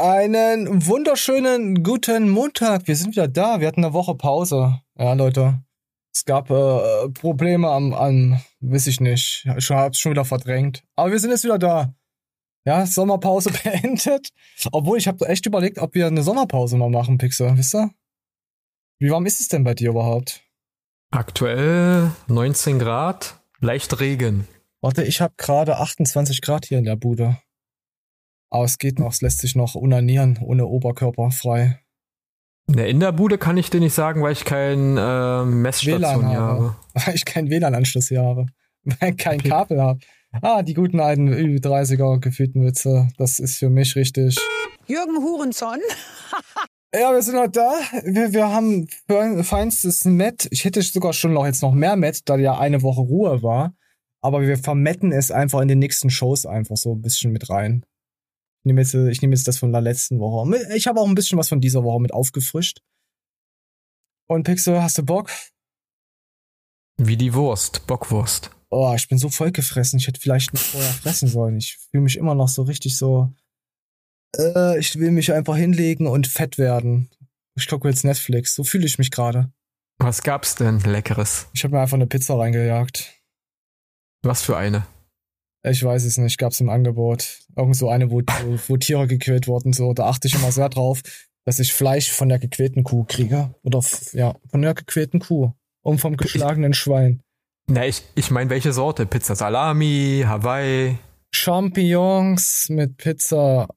Einen wunderschönen guten Montag. Wir sind wieder da. Wir hatten eine Woche Pause. Ja, Leute. Es gab äh, Probleme am, am, weiß ich nicht. Ich hab's schon wieder verdrängt. Aber wir sind jetzt wieder da. Ja, Sommerpause beendet. Obwohl, ich habe echt überlegt, ob wir eine Sommerpause mal machen, Pixel. Wisst ihr? Wie warm ist es denn bei dir überhaupt? Aktuell 19 Grad, leicht Regen. Warte, ich habe gerade 28 Grad hier in der Bude. Aber es geht noch, es lässt sich noch unanieren, ohne Oberkörper frei. in der Bude kann ich dir nicht sagen, weil ich kein äh, Messstation WLAN hier habe. Weil ich keinen WLAN-Anschluss hier habe. Weil ich kein Kabel habe. Ah, die guten alten Ü30er gefühlten Witze. Das ist für mich richtig. Jürgen Hurenson. ja, wir sind halt da. Wir, wir haben feinstes Met. Ich hätte sogar schon noch jetzt noch mehr Met, da ja eine Woche Ruhe war. Aber wir vermetten es einfach in den nächsten Shows einfach so ein bisschen mit rein nehme jetzt, ich nehme jetzt das von der letzten Woche. Ich habe auch ein bisschen was von dieser Woche mit aufgefrischt. Und Pixel, hast du Bock? Wie die Wurst, Bockwurst. Oh, ich bin so vollgefressen. Ich hätte vielleicht nicht vorher fressen sollen. Ich fühle mich immer noch so richtig so. Äh, ich will mich einfach hinlegen und fett werden. Ich gucke jetzt Netflix. So fühle ich mich gerade. Was gab's denn Leckeres? Ich habe mir einfach eine Pizza reingejagt. Was für eine? Ich weiß es nicht, gab es im Angebot. Irgend so eine, wo, wo Tiere gequält wurden, so. Da achte ich immer sehr drauf, dass ich Fleisch von der gequälten Kuh kriege. Oder, ja, von der gequälten Kuh. Und vom geschlagenen Schwein. Na, ich, ich meine, welche Sorte? Pizza Salami, Hawaii? Champignons mit Pizza,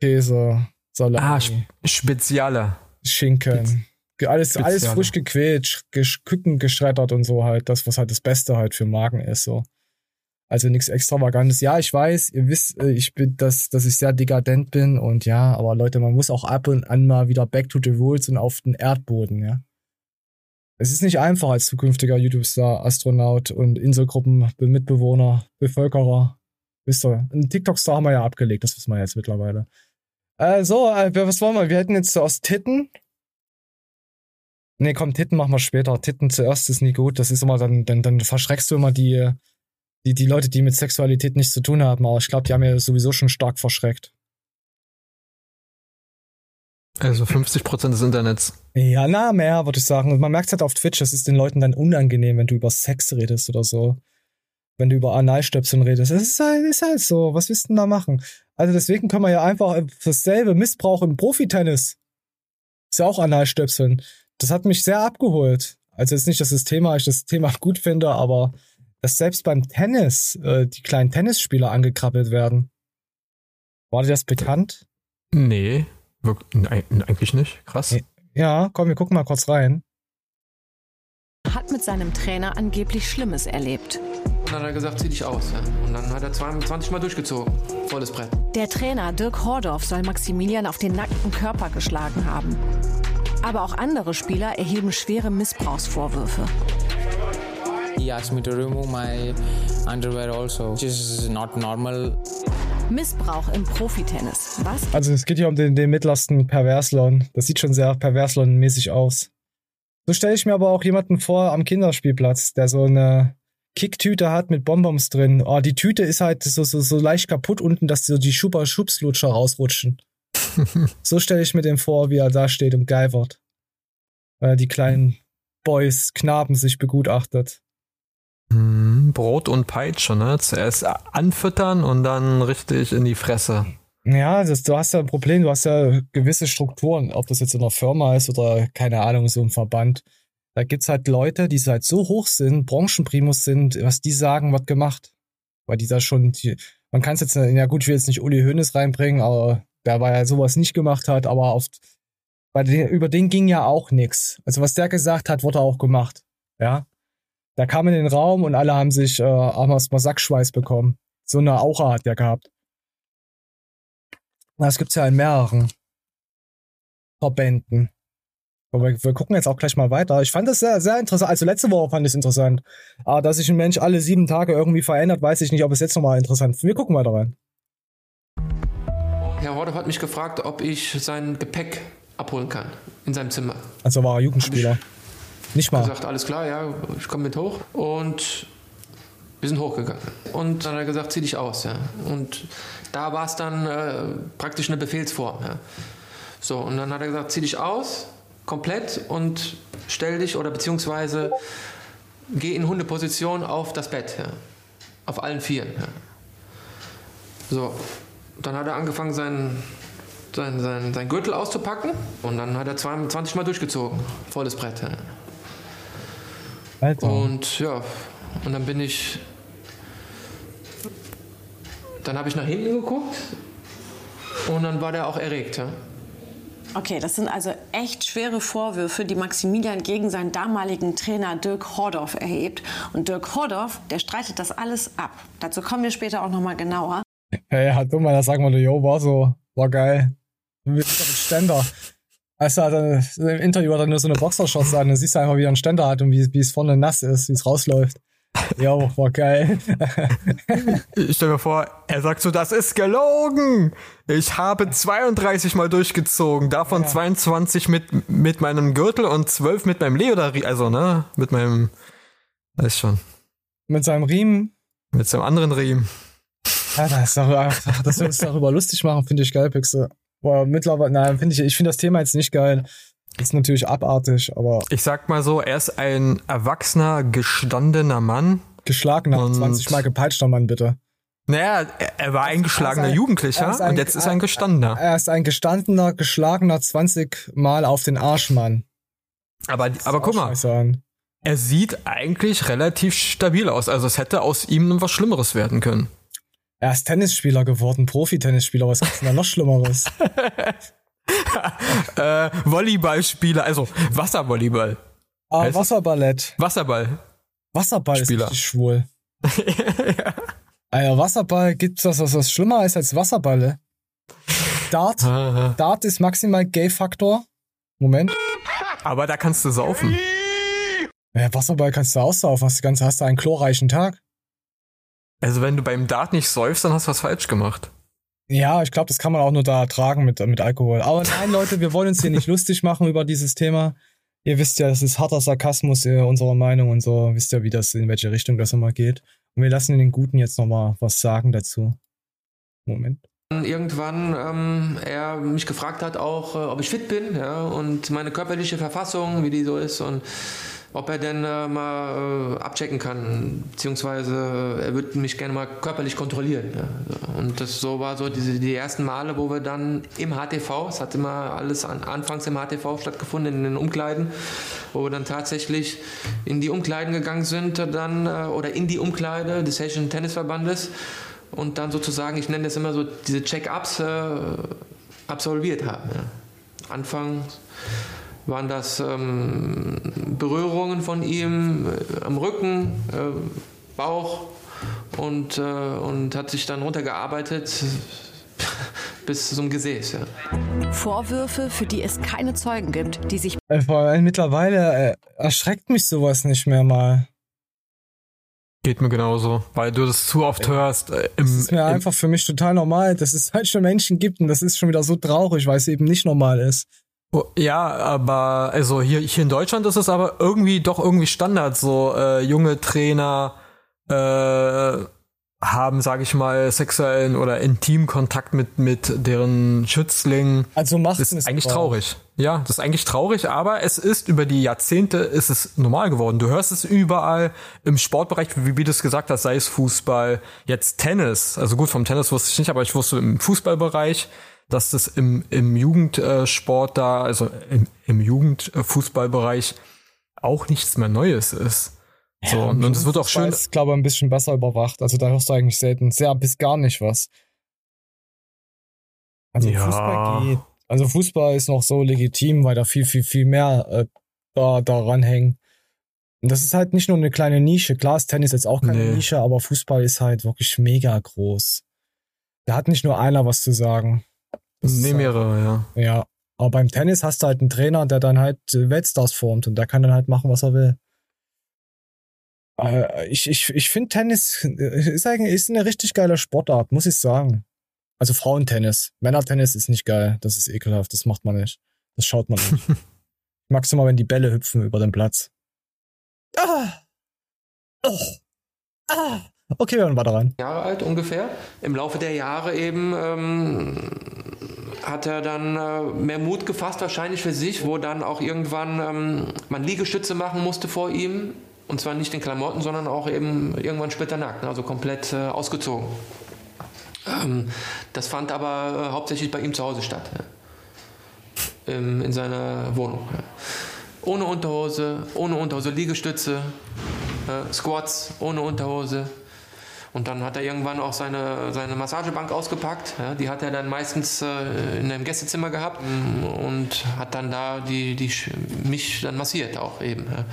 Käse, Salami. Ah, Speziale. Schinken. Alles, Speziale. alles frisch gequält, Küken geschreddert und so halt. Das, was halt das Beste halt für Magen ist, so. Also nichts Extravagantes. Ja, ich weiß, ihr wisst, äh, ich bin, dass, dass ich sehr dekadent bin und ja, aber Leute, man muss auch ab und an mal wieder back to the rules und auf den Erdboden, ja. Es ist nicht einfach als zukünftiger YouTube-Star, Astronaut und Inselgruppen, Mitbewohner, Bevölkerer. Wisst ihr, einen TikTok-Star haben wir ja abgelegt, das wissen wir jetzt mittlerweile. Äh, so, äh, was wollen wir? Wir hätten jetzt aus Titten. Nee, komm, Titten machen wir später. Titten zuerst ist nie gut. Das ist immer dann, dann, dann verschreckst du immer die, die, die Leute, die mit Sexualität nichts zu tun haben, aber ich glaube, die haben ja sowieso schon stark verschreckt. Also 50% des Internets. Ja, na, mehr, würde ich sagen. Man merkt es halt auf Twitch, das ist den Leuten dann unangenehm, wenn du über Sex redest oder so. Wenn du über Analstöpseln redest. Das ist halt, ist halt so. Was willst du denn da machen? Also deswegen können wir ja einfach dasselbe Missbrauch im Profitennis. Ist ja auch Analstöpseln. Das hat mich sehr abgeholt. Also jetzt nicht, dass das Thema, ich das Thema gut finde, aber dass selbst beim Tennis äh, die kleinen Tennisspieler angekrabbelt werden. War dir das bekannt? Nee, eigentlich nicht. Krass. Ja, komm, wir gucken mal kurz rein. Hat mit seinem Trainer angeblich Schlimmes erlebt. Und dann hat er gesagt, zieh dich aus. Ja. Und dann hat er 20 Mal durchgezogen. Volles Brett. Der Trainer Dirk Hordorf soll Maximilian auf den nackten Körper geschlagen haben. Aber auch andere Spieler erheben schwere Missbrauchsvorwürfe. He asked me to remove my underwear also, which is not normal. Missbrauch im Profitennis. Was? Also es geht hier um den, den mittlersten Perverslon. Das sieht schon sehr Perverslon-mäßig aus. So stelle ich mir aber auch jemanden vor am Kinderspielplatz, der so eine Kicktüte hat mit Bonbons drin. Oh, die Tüte ist halt so, so, so leicht kaputt unten, dass so die Schuber Schubslutscher rausrutschen. so stelle ich mir den vor, wie er da steht und geil wird. Weil er die kleinen Boys, Knaben sich begutachtet. Hm, Brot und Peitsche, ne? Zuerst anfüttern und dann richtig in die Fresse. Ja, das, du hast ja ein Problem, du hast ja gewisse Strukturen, ob das jetzt in einer Firma ist oder keine Ahnung, so ein Verband. Da gibt's halt Leute, die halt so hoch sind, Branchenprimus sind, was die sagen, wird gemacht. Weil die da schon, die, man kann es jetzt, ja gut, ich will jetzt nicht Uli Hoeneß reinbringen, aber der war ja sowas nicht gemacht hat, aber oft, bei den, über den ging ja auch nix. Also was der gesagt hat, wurde auch gemacht. Ja. Da kam in den Raum und alle haben sich äh, haben erstmal Sackschweiß bekommen. So eine Aura hat der gehabt. Das gibt's ja in mehreren Verbänden. Aber wir gucken jetzt auch gleich mal weiter. Ich fand das sehr, sehr interessant. Also letzte Woche fand ich es interessant. Aber dass sich ein Mensch alle sieben Tage irgendwie verändert, weiß ich nicht, ob es jetzt nochmal interessant ist. Wir gucken weiter rein. Herr Horde hat mich gefragt, ob ich sein Gepäck abholen kann in seinem Zimmer. Also war er Jugendspieler. Nicht mal. Er sagt, alles klar, ja, ich komme mit hoch. Und Wir sind hochgegangen. Und dann hat er gesagt, zieh dich aus. Ja. Und da war es dann äh, praktisch eine Befehlsform. Ja. So, und dann hat er gesagt, zieh dich aus, komplett und stell dich oder beziehungsweise geh in Hundeposition auf das Bett. Ja. Auf allen Vieren. Ja. So, dann hat er angefangen, seinen, seinen, seinen, seinen Gürtel auszupacken und dann hat er 20 Mal durchgezogen. Volles Brett. Alter. Und ja, und dann bin ich. Dann habe ich nach hinten geguckt und dann war der auch erregt. Ja. Okay, das sind also echt schwere Vorwürfe, die Maximilian gegen seinen damaligen Trainer Dirk Hordorf erhebt. Und Dirk Hordorf, der streitet das alles ab. Dazu kommen wir später auch nochmal genauer. Hey, hat dumm, da sagen wir, yo, war so, war geil. Wie ist Ständer. Also hat er, im Interview hat er nur so eine Boxershorts an, dann siehst du einfach, wie er einen Ständer hat und wie, wie es vorne nass ist, wie es rausläuft. Ja, war geil. ich stell mir vor, er sagt so, das ist gelogen. Ich habe 32 mal durchgezogen, davon ja. 22 mit, mit meinem Gürtel und 12 mit meinem Leodari, also, ne, mit meinem, weiß schon. Mit seinem Riemen? Mit seinem anderen Riemen. Ja, das ist doch, dass wir uns darüber lustig machen, finde ich geil, Pixel. Boah, mittlerweile, nein, finde ich, ich finde das Thema jetzt nicht geil. Ist natürlich abartig, aber. Ich sag mal so, er ist ein erwachsener, gestandener Mann. Geschlagener, 20 Mal gepeitschter Mann, bitte. Naja, er war ein geschlagener ein, Jugendlicher ein, und jetzt ist er ein gestandener. Er ist ein gestandener, geschlagener 20 Mal auf den Arsch, Mann. Aber, aber guck mal. Er sieht eigentlich relativ stabil aus. Also es hätte aus ihm was Schlimmeres werden können. Er ist Tennisspieler geworden, Profi-Tennisspieler. Was ist denn da noch Schlimmeres? äh, Volleyballspieler, also Wasservolleyball. Ah, Wasserballett. Wasserball. Wasserball Spieler. ist schwul. ja. Alter, Wasserball, gibt's das, was, was schlimmer ist als Wasserballe? Dart. Dart ist maximal Gay-Faktor. Moment. Aber da kannst du saufen. Ja, Wasserball kannst du aussaufen. Hast, du ganz, hast du einen chlorreichen Tag. Also wenn du beim Dart nicht säufst, dann hast du was falsch gemacht. Ja, ich glaube, das kann man auch nur da ertragen mit, mit Alkohol. Aber nein, Leute, wir wollen uns hier nicht lustig machen über dieses Thema. Ihr wisst ja, das ist harter Sarkasmus äh, unserer Meinung und so. Wisst ja, wie das, in welche Richtung das immer geht. Und wir lassen den Guten jetzt nochmal was sagen dazu. Moment. Irgendwann ähm, er mich gefragt hat auch, äh, ob ich fit bin, ja, und meine körperliche Verfassung, wie die so ist und ob er denn äh, mal äh, abchecken kann, beziehungsweise er würde mich gerne mal körperlich kontrollieren. Ja. Und das so war so diese, die ersten Male, wo wir dann im HTV, es hat immer alles an, anfangs im HTV stattgefunden, in den Umkleiden, wo wir dann tatsächlich in die Umkleiden gegangen sind, dann äh, oder in die Umkleide des Hessischen Tennisverbandes und dann sozusagen, ich nenne das immer so, diese Check-ups äh, absolviert haben. Ja. Anfang waren das ähm, Berührungen von ihm äh, am Rücken, äh, Bauch und, äh, und hat sich dann runtergearbeitet bis zum Gesäß. Ja. Vorwürfe, für die es keine Zeugen gibt, die sich. Äh, vor allem mittlerweile äh, erschreckt mich sowas nicht mehr mal. Geht mir genauso, weil du das zu oft hörst. Äh, im, das ist mir einfach für mich total normal, dass es halt schon Menschen gibt und das ist schon wieder so traurig, weil es eben nicht normal ist. Oh, ja, aber also hier, hier in Deutschland ist es aber irgendwie doch irgendwie Standard. So äh, junge Trainer äh, haben, sage ich mal, sexuellen oder intimen Kontakt mit mit deren Schützlingen. Also macht das ist eigentlich traurig. Ja, das ist eigentlich traurig, aber es ist über die Jahrzehnte ist es normal geworden. Du hörst es überall im Sportbereich, wie, wie du es gesagt hast, sei es Fußball, jetzt Tennis. Also gut, vom Tennis wusste ich nicht, aber ich wusste im Fußballbereich dass das im, im Jugendsport da, also im, im Jugendfußballbereich auch nichts mehr Neues ist. So, ja, und es wird auch schön. Ich glaube, ein bisschen besser überwacht. Also da hörst du eigentlich selten sehr bis gar nicht was. Also ja. Fußball geht. Also Fußball ist noch so legitim, weil da viel, viel, viel mehr äh, da, daran hängen. Und das ist halt nicht nur eine kleine Nische. Klar ist Tennis jetzt auch keine nee. Nische, aber Fußball ist halt wirklich mega groß. Da hat nicht nur einer was zu sagen. Nee, mehrere, ja. Ja. Aber beim Tennis hast du halt einen Trainer, der dann halt Weltstars formt und der kann dann halt machen, was er will. Äh, ich ich, ich finde Tennis ist eigentlich ist eine richtig geile Sportart, muss ich sagen. Also Frauentennis. Männertennis ist nicht geil. Das ist ekelhaft. Das macht man nicht. Das schaut man nicht. Maximal, wenn die Bälle hüpfen über den Platz. Ah! Oh! Ah! Okay, wir hören weiter rein. Jahre alt ungefähr. Im Laufe der Jahre eben ähm, hat er dann äh, mehr Mut gefasst, wahrscheinlich für sich, wo dann auch irgendwann ähm, man Liegestütze machen musste vor ihm. Und zwar nicht in Klamotten, sondern auch eben irgendwann splitternackt, also komplett äh, ausgezogen. Ähm, das fand aber äh, hauptsächlich bei ihm zu Hause statt. Ja. Im, in seiner Wohnung. Ja. Ohne Unterhose, ohne Unterhose, Liegestütze, äh, Squats ohne Unterhose. Und dann hat er irgendwann auch seine, seine Massagebank ausgepackt. Ja, die hat er dann meistens äh, in einem Gästezimmer gehabt und hat dann da die, die, mich dann massiert auch eben. Ja.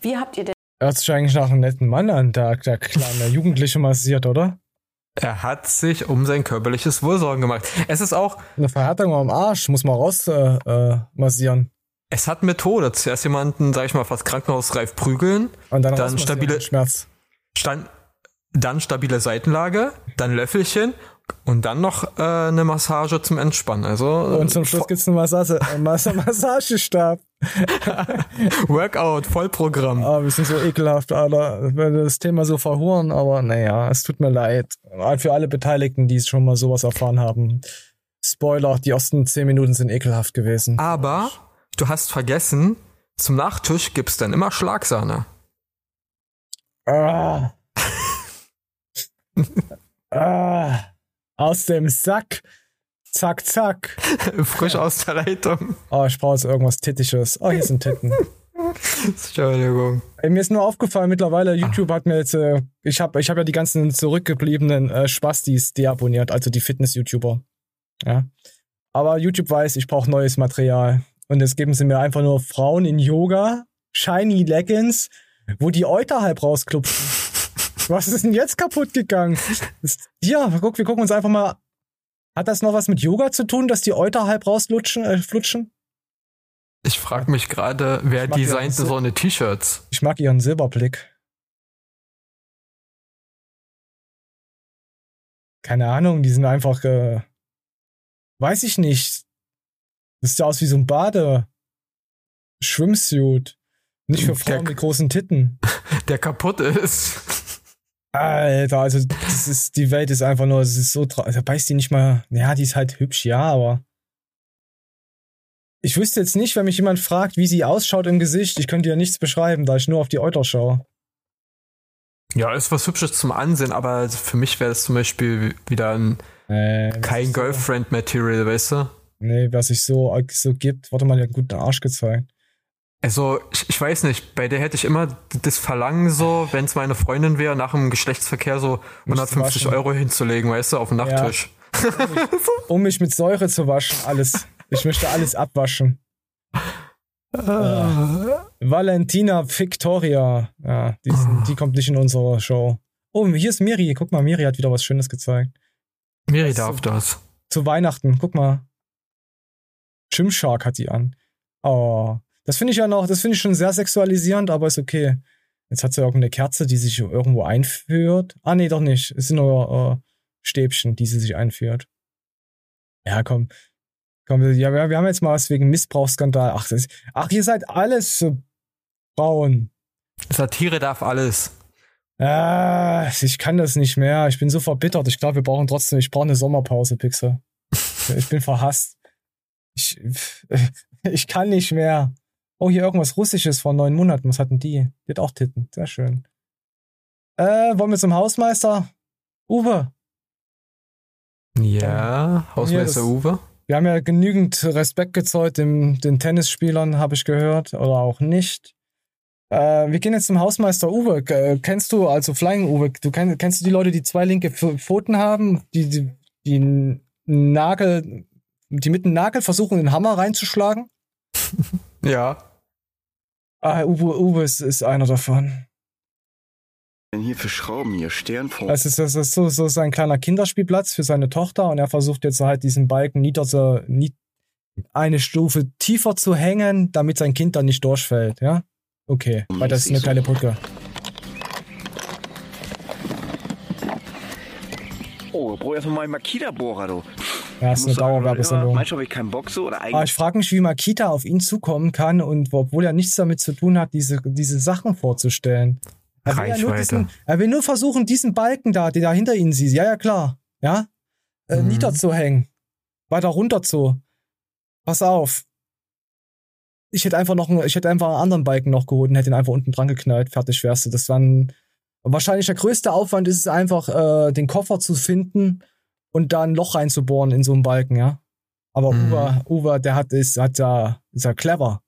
Wie habt ihr denn? Hört sich eigentlich nach einem netten Mann an, der, der kleine Jugendliche massiert, oder? Er hat sich um sein körperliches Wohlsorgen gemacht. Es ist auch. Eine Verhärtung am Arsch, muss man raus äh, äh, massieren. Es hat Methode. Zuerst jemanden, sag ich mal, fast krankenhausreif prügeln. Und dann, dann stabile Schmerz. Stand, dann stabile Seitenlage, dann Löffelchen und dann noch äh, eine Massage zum Entspannen. Also und zum Schluss gibt's einen Massage, Mass Massagestab. Workout, Vollprogramm. Ah, wir sind so ekelhaft, Alter. Das Thema so verhuren, aber naja, es tut mir leid. Für alle Beteiligten, die schon mal sowas erfahren haben. Spoiler, die ersten zehn Minuten sind ekelhaft gewesen. Aber du hast vergessen, zum Nachtisch gibt's dann immer Schlagsahne. Ah. ah. Aus dem Sack. Zack, zack. Frisch aus der Leitung. Oh, ich brauche jetzt irgendwas Tittisches. Oh, hier sind Titten. Entschuldigung. Ey, mir ist nur aufgefallen, mittlerweile YouTube Ach. hat mir jetzt, äh, ich habe ich hab ja die ganzen zurückgebliebenen äh, Spastis deabonniert, also die Fitness-YouTuber. Ja. Aber YouTube weiß, ich brauche neues Material. Und jetzt geben sie mir einfach nur Frauen in Yoga, Shiny Leggings, wo die Euter halb rausklupfen. was ist denn jetzt kaputt gegangen? ja, guck, wir gucken uns einfach mal hat das noch was mit Yoga zu tun, dass die Euter halb rauslutschen, äh, flutschen? Ich frage mich gerade, wer designt so eine T-Shirts? Ich mag ihren Silberblick. Keine Ahnung, die sind einfach, äh, weiß ich nicht. Das sieht aus wie so ein Bade Schwimmsuit. Nicht für Frauen der, mit großen Titten. Der kaputt ist. Alter, also das ist, die Welt ist einfach nur, es ist so traurig. Da beißt die nicht mal. Ja, die ist halt hübsch, ja, aber. Ich wüsste jetzt nicht, wenn mich jemand fragt, wie sie ausschaut im Gesicht, ich könnte ja nichts beschreiben, da ich nur auf die Euter schaue. Ja, ist was Hübsches zum Ansehen, aber für mich wäre es zum Beispiel wieder ein äh, kein Girlfriend-Material, weißt du? Nee, was sich so, so gibt. Warte mal, der hat einen guten Arsch gezeigt. Also, ich, ich, weiß nicht, bei der hätte ich immer das Verlangen so, wenn es meine Freundin wäre, nach dem Geschlechtsverkehr so 150 Euro hinzulegen, weißt du, auf dem Nachttisch. Ja. Um, mich, um, mich, mit Säure zu waschen, alles. Ich möchte alles abwaschen. äh, Valentina Victoria. Ja, die, ist, die, kommt nicht in unsere Show. Oh, hier ist Miri. Guck mal, Miri hat wieder was Schönes gezeigt. Miri darf das. Zu Weihnachten, guck mal. Gymshark hat die an. Oh. Das finde ich ja noch, das finde ich schon sehr sexualisierend, aber ist okay. Jetzt hat sie irgendeine Kerze, die sich irgendwo einführt. Ah, nee, doch nicht. Es sind nur äh, Stäbchen, die sie sich einführt. Ja, komm. Komm, ja, wir haben jetzt mal was wegen Missbrauchsskandal. Ach, das, ach ihr seid alles so Frauen. Satire darf alles. Ah, ich kann das nicht mehr. Ich bin so verbittert. Ich glaube, wir brauchen trotzdem, ich brauche eine Sommerpause, Pixel. ich bin verhasst. Ich, ich kann nicht mehr. Oh, hier irgendwas Russisches vor neun Monaten. Was hatten die? Die hat auch Titten. Sehr schön. Äh, wollen wir zum Hausmeister? Uwe. Ja, Hausmeister ja, Uwe. Wir haben ja genügend Respekt gezollt den, den Tennisspielern, habe ich gehört, oder auch nicht. Äh, wir gehen jetzt zum Hausmeister Uwe. Äh, kennst du, also Flying Uwe, du kenn, kennst du die Leute, die zwei linke Pfoten haben, die, die, die Nagel, die mit dem Nagel versuchen, den Hammer reinzuschlagen? Ja. Ah, Uwe, Uwe ist, ist einer davon. Denn hier für Schrauben hier, Sternform. Es ist, es ist so, so sein kleiner Kinderspielplatz für seine Tochter und er versucht jetzt halt diesen Balken nieder zu, nie, eine Stufe tiefer zu hängen, damit sein Kind dann nicht durchfällt, ja? Okay, weil das ist eine kleine Brücke. Oh, brauch erstmal mal Makita-Bohrer, du. Ja, ist eine Dauerwerbesendung. Manchmal habe ich keinen Bock so oder eigentlich. Aber ich frage mich, wie Makita auf ihn zukommen kann und obwohl er nichts damit zu tun hat, diese, diese Sachen vorzustellen. Er will, ja nur diesen, er will nur versuchen, diesen Balken da, den da hinter ihnen siehst, ja, ja, klar, ja, äh, Mhm. niederzuhängen. Weiter runter zu. Pass auf. Ich hätte einfach noch einen, ich hätte einfach einen anderen Balken noch geholt und hätte ihn einfach unten dran geknallt. Fertig wärst du. Das war ein, wahrscheinlich der größte Aufwand ist es einfach, äh, den Koffer zu finden und da ein Loch reinzubohren in so einen Balken, ja. Aber Mhm. Uwe, Uwe, der hat, ist, hat ja, ist ja clever.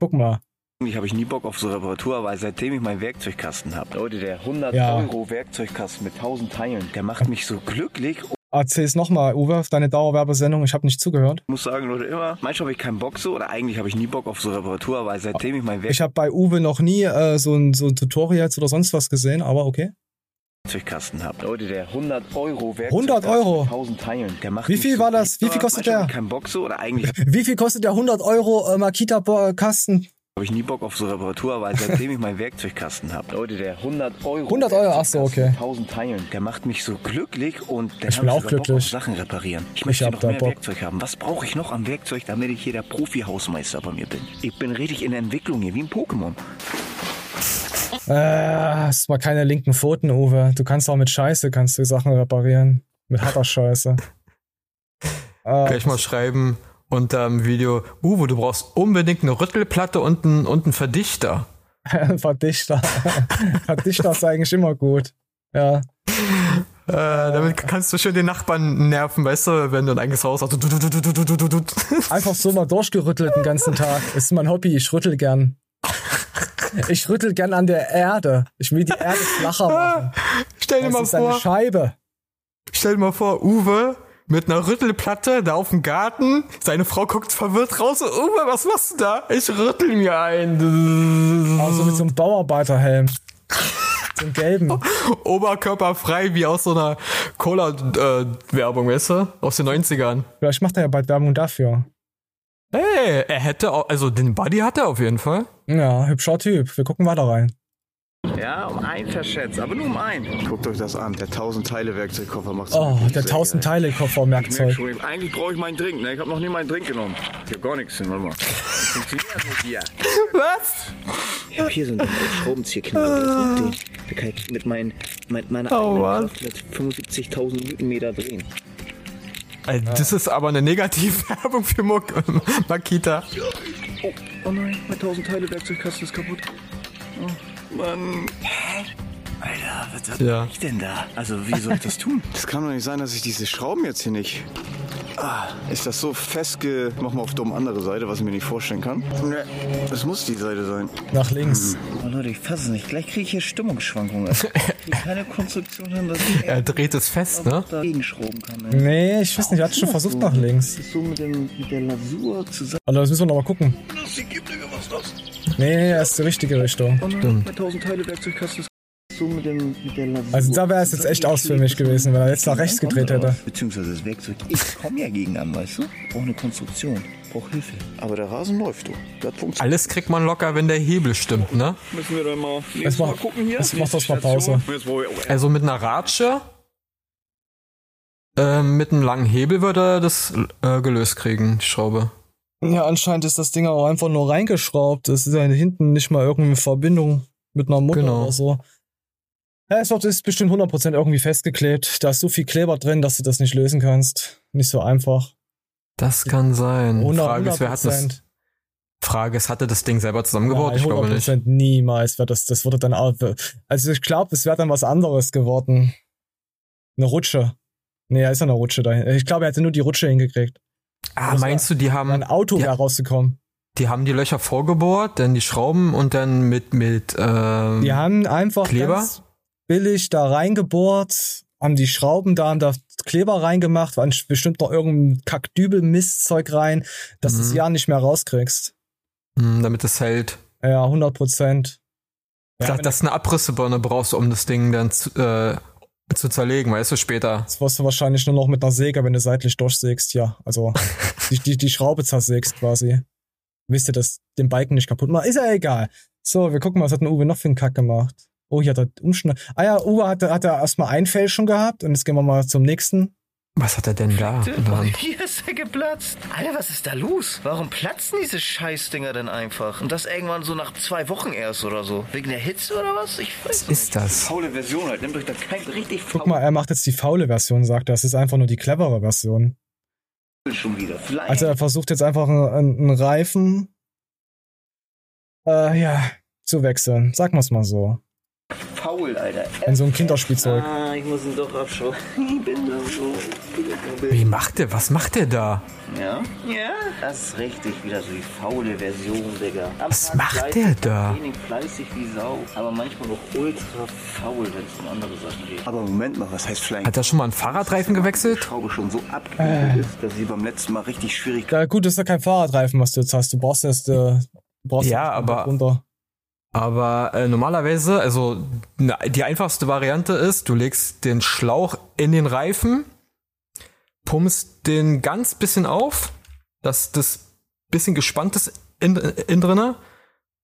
Guck mal. Eigentlich habe ich nie Bock auf so Reparatur, aber seitdem ich meinen Werkzeugkasten habe, Leute, der 100 Ja. Euro Werkzeugkasten mit 1000 Teilen, der macht mich so glücklich. Erzähl's nochmal, Uwe, auf deine Dauerwerbesendung. Ich habe nicht zugehört. Ich muss sagen, Leute, immer, manchmal habe ich keinen Bock so, oder eigentlich habe ich nie Bock auf so Reparatur, aber seitdem ich meinen Ich habe bei Uwe noch nie äh, so ein so ein Tutorials oder sonst was gesehen, aber okay. Werkzeugkasten habe, Leute, der 100 Euro 100 Euro? mit 1000 Teilen, der macht Wie viel war das? Wie viel kostet der? ich Bock so, oder eigentlich Wie viel kostet der 100 Euro äh, Makita-Kasten? habe ich nie Bock auf so Reparatur, weil seitdem ich meinen Werkzeugkasten habe, Leute, der 100 Euro 100 Euro, ach so, okay. mit 1000 Teilen, der macht mich so glücklich und der Ich bin auch glücklich. Sachen reparieren. Ich Ich möchte hab noch mehr Bock. Werkzeug haben. Was brauche ich noch an Werkzeug, damit ich hier der Profi-Hausmeister bei mir bin? Ich bin richtig in der Entwicklung hier, wie ein Pokémon. Äh, hast mal keine linken Pfoten, Uwe. Du kannst auch mit Scheiße kannst du Sachen reparieren. Mit harter Scheiße. Äh, Gleich mal schreiben unter dem Video, Uwe, du brauchst unbedingt eine Rüttelplatte und einen, und einen Verdichter. Verdichter. Verdichter ist eigentlich immer gut. Ja. Äh, damit kannst du schön den Nachbarn nerven, weißt du, wenn du ein eigenes Haus hast. Einfach so mal durchgerüttelt den ganzen Tag. Ist mein Hobby. Ich rüttel gern. Ich rüttel gern an der Erde. Ich will die Erde flacher machen. Stell dir Das mal ist eine vor, Scheibe. stell dir mal vor, Uwe mit einer Rüttelplatte da auf dem Garten. Seine Frau guckt verwirrt raus. Uwe, was machst du da? Ich rüttel mir ein. Also mit so einem Bauarbeiterhelm. So einem gelben. Oberkörper frei wie aus so einer Cola-Werbung, weißt du? Aus den 90ern. Vielleicht macht er ja bald Werbung dafür. Hey, er hätte auch, also den Buddy hat er auf jeden Fall. Ja, hübscher Typ. Wir gucken weiter rein. Ja, um ein verschätzt, aber nur um ein. Guckt euch das an, der 1000 Teile Werkzeugkoffer macht Oh, der 1000 Teile Koffermerkzeug. schon, eigentlich brauche ich meinen Drink, ne? Ich habe noch nie meinen Drink genommen. Ich habe gar nichts hin, warte mal. Funktioniert das nicht hier? Was? Ich habe hier so einen Schraubenzieherknaller. Den, den kann ich mit, mein, mit meiner Oh. Kraft mit 75.000 Newtonmeter drehen. Also, Das ist aber eine Negativwerbung für Mo Makita. Oh, oh nein, mein 1000 Teile Werkzeugkasten ist kaputt. Oh, Mann. Alter, was was Ja. ich denn da? Also, wie soll ich das tun? Das kann doch nicht sein, dass ich diese Schrauben jetzt hier nicht. Ah, ist das so festge. Mach mal auf dumm andere Seite, was ich mir nicht vorstellen kann. Ne, das muss die Seite sein. Nach links. Oh Leute, ich fasse es nicht. Gleich kriege ich hier Stimmungsschwankungen. Ich krieg keine Konstruktion hin, dass ich Er dreht es fest, ne? dagegen schrauben kann. Ey. Nee, ich weiß nicht. Er hat schon versucht nach links. Das ist so mit, dem, mit der Lasur zusammen. Also das müssen wir noch mal gucken. Das das? Nee, er ist die richtige Richtung. Mein 1000 Teile Werkzeugkasten so mit, dem, mit der. Also da wäre es jetzt echt aus für mich gewesen, wenn er jetzt nach rechts gedreht hätte. Beziehungsweise das Werkzeug. Ich komme ja gegen an, weißt du? Brauche eine Konstruktion. Brauche Hilfe. Aber der Rasen läuft, du. Das funktioniert. Alles kriegt man locker, wenn der Hebel stimmt, ne? Müssen wir dann mal, Jetzt mach, jetzt mach das mal Pause. Also mit einer Ratsche, äh, mit einem langen Hebel würde er das äh, gelöst kriegen, die Schraube. Ja, anscheinend ist das Ding auch einfach nur reingeschraubt. Es ist ja hinten nicht mal irgendeine Verbindung mit einer Mutter Genau. oder so. Ja, es wird- ist bestimmt 100% irgendwie festgeklebt. Da ist so viel Kleber drin, dass du das nicht lösen kannst. Nicht so einfach. Das kann sein. 100, Frage ist, wer hat das, 100%. Frage ist, hatte das Ding selber zusammengebaut? Nein, ich glaube nicht. 100% niemals wird das, das wurde dann auch, also ich glaube, es wäre dann was anderes geworden. Eine Rutsche. Nee, da ist ja eine Rutsche dahin. Ich glaube, er hätte nur die Rutsche hingekriegt. Ah, das meinst du, die haben, Ein Auto wäre rausgekommen. die haben die Löcher vorgebohrt, dann die Schrauben und dann mit, mit, ähm, Die haben einfach Kleber? ganz billig da reingebohrt, haben die Schrauben da, haben da Kleber reingemacht, waren bestimmt noch irgendein Kackdübel-Mistzeug rein, dass du es Mhm. ja nicht mehr rauskriegst. mh, damit es hält. Ja, 100 Prozent. Ich Ja, dachte, dass du eine Abrissebirne brauchst, um das Ding dann zu, äh, zu zerlegen, weißt du, später. Das wirst du wahrscheinlich nur noch mit einer Säge, wenn du seitlich durchsägst, ja. Also die, die, die Schraube zersägst quasi. Wisst ihr, das den Balken nicht kaputt macht? Ist ja egal. So, wir gucken mal, was hat denn Uwe noch für einen Kack gemacht? Oh, hier hat er Umschnitt. Ah ja, Uwe hatte, hat er erstmal ein Fell schon gehabt und jetzt gehen wir mal zum nächsten. Was hat er denn da? Hier ist er geplatzt. Alter, was ist da los? Warum platzen diese Scheißdinger denn einfach? Und das irgendwann so nach zwei Wochen erst oder so? Wegen der Hitze oder was? Ich weiß Was ist das? Faule Version halt. Nehmt euch da kein richtig Guck mal, er macht jetzt die faule Version, sagt er. Das ist einfach nur die clevere Version. Schon wieder. Vielleicht. Also er versucht jetzt einfach einen, einen Reifen äh, ja, zu wechseln. Sagen wir es mal so faul, Alter. In so einem Kinderspielzeug. Ah, ich muss ihn doch abschauen. Ich bin da so. Wie macht der? Was macht der da? Ja? Ja? Das ist richtig wieder so die faule Version, Digga. Am was Tag macht der da? fleißig wie Sau, aber manchmal noch ultra faul, wenn es um andere Sachen geht. Aber Moment mal, was heißt flying? Hat er schon mal einen Fahrradreifen gewechselt? Die Schraube schon so abgekühlt äh. ist, dass sie beim letzten Mal richtig schwierig... Ja gut, das ist ja kein Fahrradreifen, was du jetzt hast. Du brauchst erst... Äh, du brauchst ja, aber... Runter. Aber äh, normalerweise, also na, die einfachste Variante ist, du legst den Schlauch in den Reifen, pumpst den ganz bisschen auf, dass das bisschen gespannt ist in, in drinne.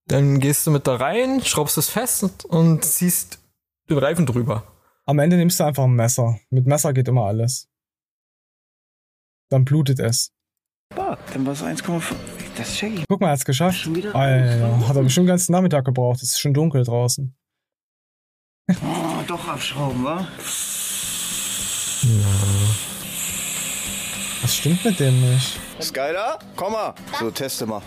Dann gehst du mit da rein, schraubst es fest und, und ziehst den Reifen drüber. Am Ende nimmst du einfach ein Messer. Mit Messer geht immer alles. Dann blutet es. Bah, dann war es 1,5. Das check ich. Guck mal, er hat's geschafft. Schon wieder Alter, hat er bestimmt den ganzen Nachmittag gebraucht. Es ist schon dunkel draußen. Oh, doch abschrauben, wa? Ja. Was stimmt mit dem nicht? Skyler, komm mal. So, teste mal.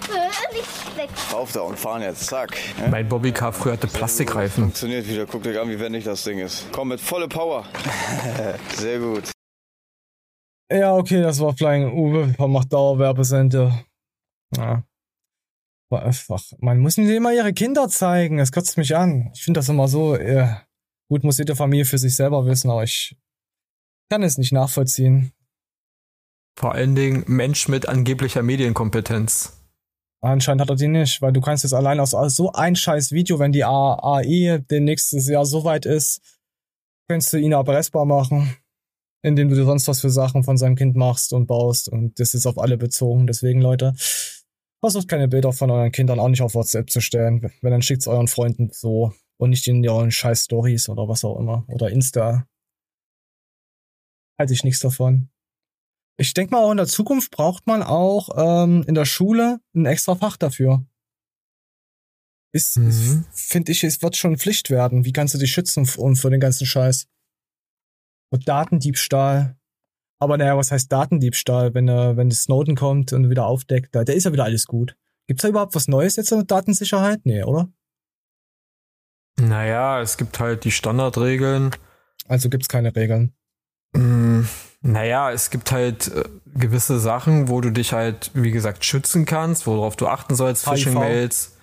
Auf da und fahren jetzt. Zack. Mein Bobbycar früher hatte Plastikreifen. Funktioniert wieder. Guck dir an, wie wendig das Ding ist. Komm mit volle Power. Sehr gut. Ja, okay, das war Flying Uwe. Macht Dauerwerbesende. Ja. War einfach. Man muss ihnen immer ihre Kinder zeigen. Es kotzt mich an. Ich finde das immer so. Äh, gut, muss jede Familie für sich selber wissen, aber ich kann es nicht nachvollziehen. Vor allen Dingen Mensch mit angeblicher Medienkompetenz. Anscheinend hat er die nicht, weil du kannst jetzt allein aus so ein scheiß Video, wenn die AI demnächst Jahr so weit ist, könntest du ihn erpressbar machen, indem du dir sonst was für Sachen von seinem Kind machst und baust und das ist auf alle bezogen. Deswegen, Leute, Versucht keine Bilder von euren Kindern auch nicht auf WhatsApp zu stellen. Wenn, dann schickt's euren Freunden so und nicht in euren scheiß Stories oder was auch immer. Oder Insta. Halte ich nichts davon. Ich denke mal, auch in der Zukunft braucht man auch ähm, in der Schule ein extra Fach dafür. Ist, mhm. finde ich, es wird schon Pflicht werden. Wie kannst du dich schützen und für den ganzen Scheiß? Und Datendiebstahl. Aber naja, was heißt Datendiebstahl, wenn er, wenn Snowden kommt und wieder aufdeckt, da, da ist ja wieder alles gut. Gibt's da überhaupt was Neues jetzt der Datensicherheit? Nee, oder? Naja, es gibt halt die Standardregeln. Also gibt's keine Regeln. Mm, naja, es gibt halt äh, gewisse Sachen, wo du dich halt, wie gesagt, schützen kannst, worauf du achten sollst, Phishing-Mails,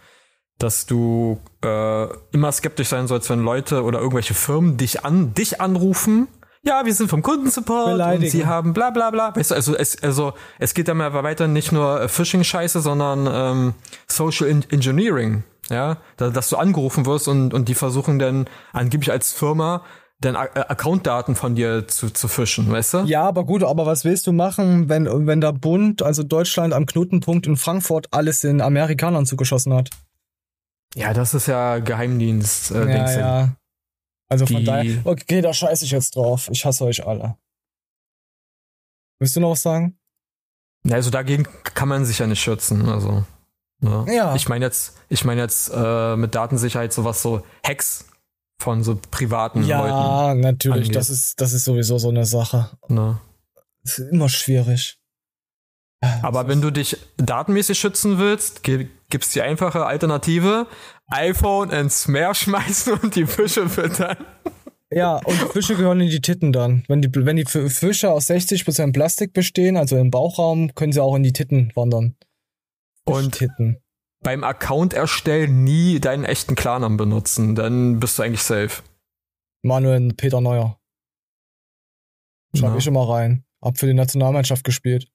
dass du äh, immer skeptisch sein sollst, wenn Leute oder irgendwelche Firmen dich an dich anrufen ja, wir sind vom Kundensupport und sie haben bla bla bla. Weißt du, also es, also es geht dann mal weiter nicht nur äh, Phishing-Scheiße, sondern ähm, Social Engineering. Ja, dass du angerufen wirst und, und die versuchen dann angeblich als Firma dann äh, Accountdaten von dir zu, zu fischen, weißt du? Ja, aber gut, aber was willst du machen, wenn, wenn der Bund, also Deutschland am Knotenpunkt in Frankfurt alles den Amerikanern zugeschossen hat? Ja, das ist ja Geheimdienst. Äh, ja, ja. Also von daher, okay, da scheiße ich jetzt drauf. Ich hasse euch alle. Willst du noch was sagen? Ja, also dagegen kann man sich ja nicht schützen. Also, ne? ja. Ich meine jetzt, ich meine jetzt äh, mit Datensicherheit sowas so Hacks von so privaten ja, Leuten. Ja, natürlich. Angeht. Das ist, das ist sowieso so eine Sache. Ne? Das ist immer schwierig. Aber wenn du dich datenmäßig schützen willst, gibt's die einfache Alternative. iPhone ins Meer schmeißen und die Fische füttern. Ja, und Fische gehören in die Titten dann. Wenn die, wenn die Fische aus 60% Plastik bestehen, also im Bauchraum, können sie auch in die Titten wandern. Und Titten. beim Account erstellen nie deinen echten Klarnamen benutzen, dann bist du eigentlich safe. Manuel Peter Neuer. Schreibe ja. ich immer rein. Hab für die Nationalmannschaft gespielt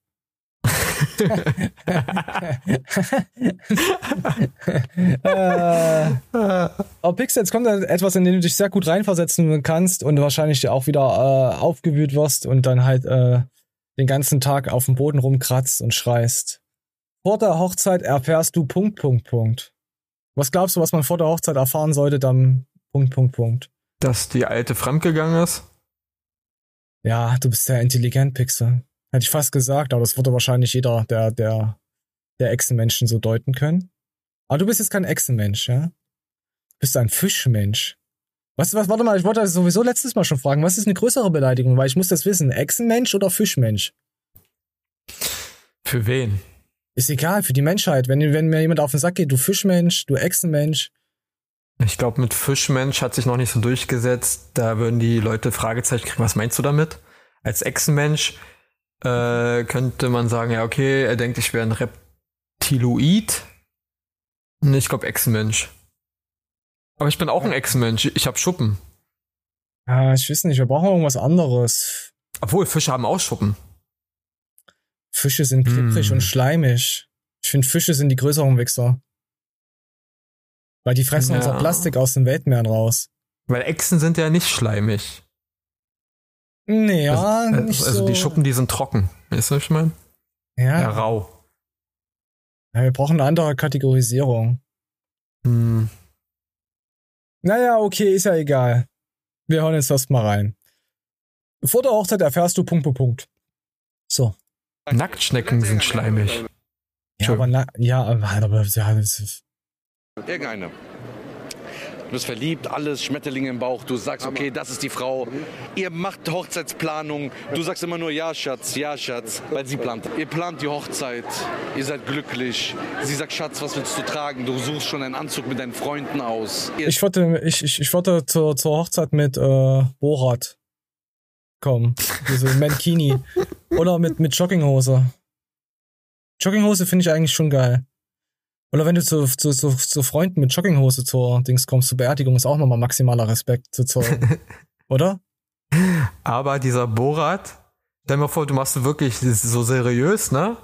äh, oh, Pix, jetzt kommt etwas, in dem du dich sehr gut reinversetzen kannst und wahrscheinlich auch wieder äh, aufgewühlt wirst und dann halt äh, den ganzen Tag auf dem Boden rumkratzt und schreist. Vor der Hochzeit erfährst du Punkt, Punkt, Punkt. Was glaubst du, was man vor der Hochzeit erfahren sollte, dann Punkt, Punkt, Punkt? Dass die alte fremdgegangen ist? Ja, du bist sehr intelligent, Pixel. Hätte ich fast gesagt, aber das würde wahrscheinlich jeder der, der, der Echsenmenschen so deuten können. Aber du bist jetzt kein Echsenmensch, ja? Du bist ein Fischmensch. Was, was, warte mal, ich wollte das sowieso letztes Mal schon fragen, was ist eine größere Beleidigung? Weil ich muss das wissen. Echsenmensch oder Fischmensch? Für wen? Ist egal, für die Menschheit. Wenn, wenn mir jemand auf den Sack geht, du Fischmensch, du Echsenmensch. Ich glaube, mit Fischmensch hat sich noch nicht so durchgesetzt. Da würden die Leute Fragezeichen kriegen. Was meinst du damit? Als Echsenmensch äh, könnte man sagen, ja, okay, er denkt, ich wäre ein Reptiloid. Nee, ich glaube Echsenmensch. Aber ich bin auch ein Echsenmensch. Ich habe Schuppen. Ja, ich weiß nicht, wir brauchen irgendwas anderes. Obwohl, Fische haben auch Schuppen. Fische sind klipprig Hm. und schleimig. Ich finde, Fische sind die größeren Wichser. Weil die fressen Ja. unser Plastik aus den Weltmeeren raus. Weil Echsen sind ja nicht schleimig. Nee, ja, also, nicht also so. die Schuppen, die sind trocken. Weißt du, was ich meine? ja. Ja, rau. ja, wir brauchen eine andere Kategorisierung. Hm. Naja, okay, ist ja egal. Wir hören jetzt erst mal rein. Vor der Hochzeit erfährst du Punkt, Punkt, Punkt. So. Nacktschnecken sind schleimig. Ja, aber, na, ja, aber, aber ja, das ist, Irgendeine. Du bist verliebt, alles, Schmetterlinge im Bauch. Du sagst, okay, das ist die Frau. Ihr macht Hochzeitsplanung. Du sagst immer nur ja, Schatz, ja, Schatz, weil sie plant. Ihr plant die Hochzeit. Ihr seid glücklich. Sie sagt, Schatz, was willst du tragen? Du suchst schon einen Anzug mit deinen Freunden aus. Ihr ich wollte, ich, ich, ich wollte zur, zur Hochzeit mit äh, Borat kommen. Diese Mankini. Oder mit, mit Jogginghose. Jogginghose finde ich eigentlich schon geil. Oder wenn du zu, zu, zu, zu Freunden mit Jogginghose zur Dings kommst, zur Beerdigung, ist auch nochmal maximaler Respekt zu zollen. Oder? Aber dieser Borat, stell dir mal vor, du machst wirklich so seriös, ne?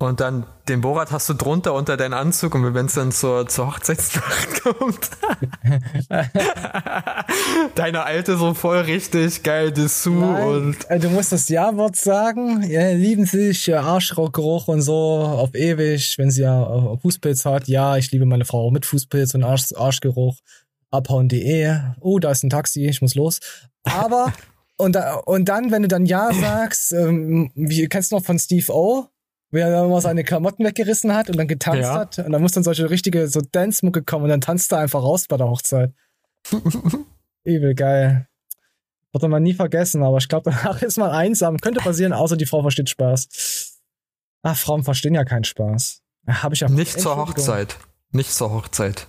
Und dann den Borat hast du drunter unter deinen Anzug und wenn es dann zur, zur Hochzeitsnacht kommt. Deine alte so voll richtig geil Dessous und Äh, Du musst das Ja-Wort sagen. Ja, lieben sich, äh, Arschgeruch und so auf ewig. Wenn sie ja Fußpilz hat, ja, ich liebe meine Frau mit Fußpilz und Arsch, Arschgeruch. Abhauen.de. Oh, da ist ein Taxi, ich muss los. Aber, und, und dann, wenn du dann Ja sagst, ähm, wie kennst du noch von Steve O? Wer da immer seine Klamotten weggerissen hat und dann getanzt Ja. hat. Und dann muss dann solche richtige so Dance-Mucke kommen und dann tanzt er einfach raus bei der Hochzeit. Übel geil. Wird man nie vergessen, aber ich glaube, danach ist man einsam. Könnte passieren, außer die Frau versteht Spaß. Ach, Frauen verstehen ja keinen Spaß. Habe ich ja nicht zur. Hochzeit. Nicht zur Hochzeit.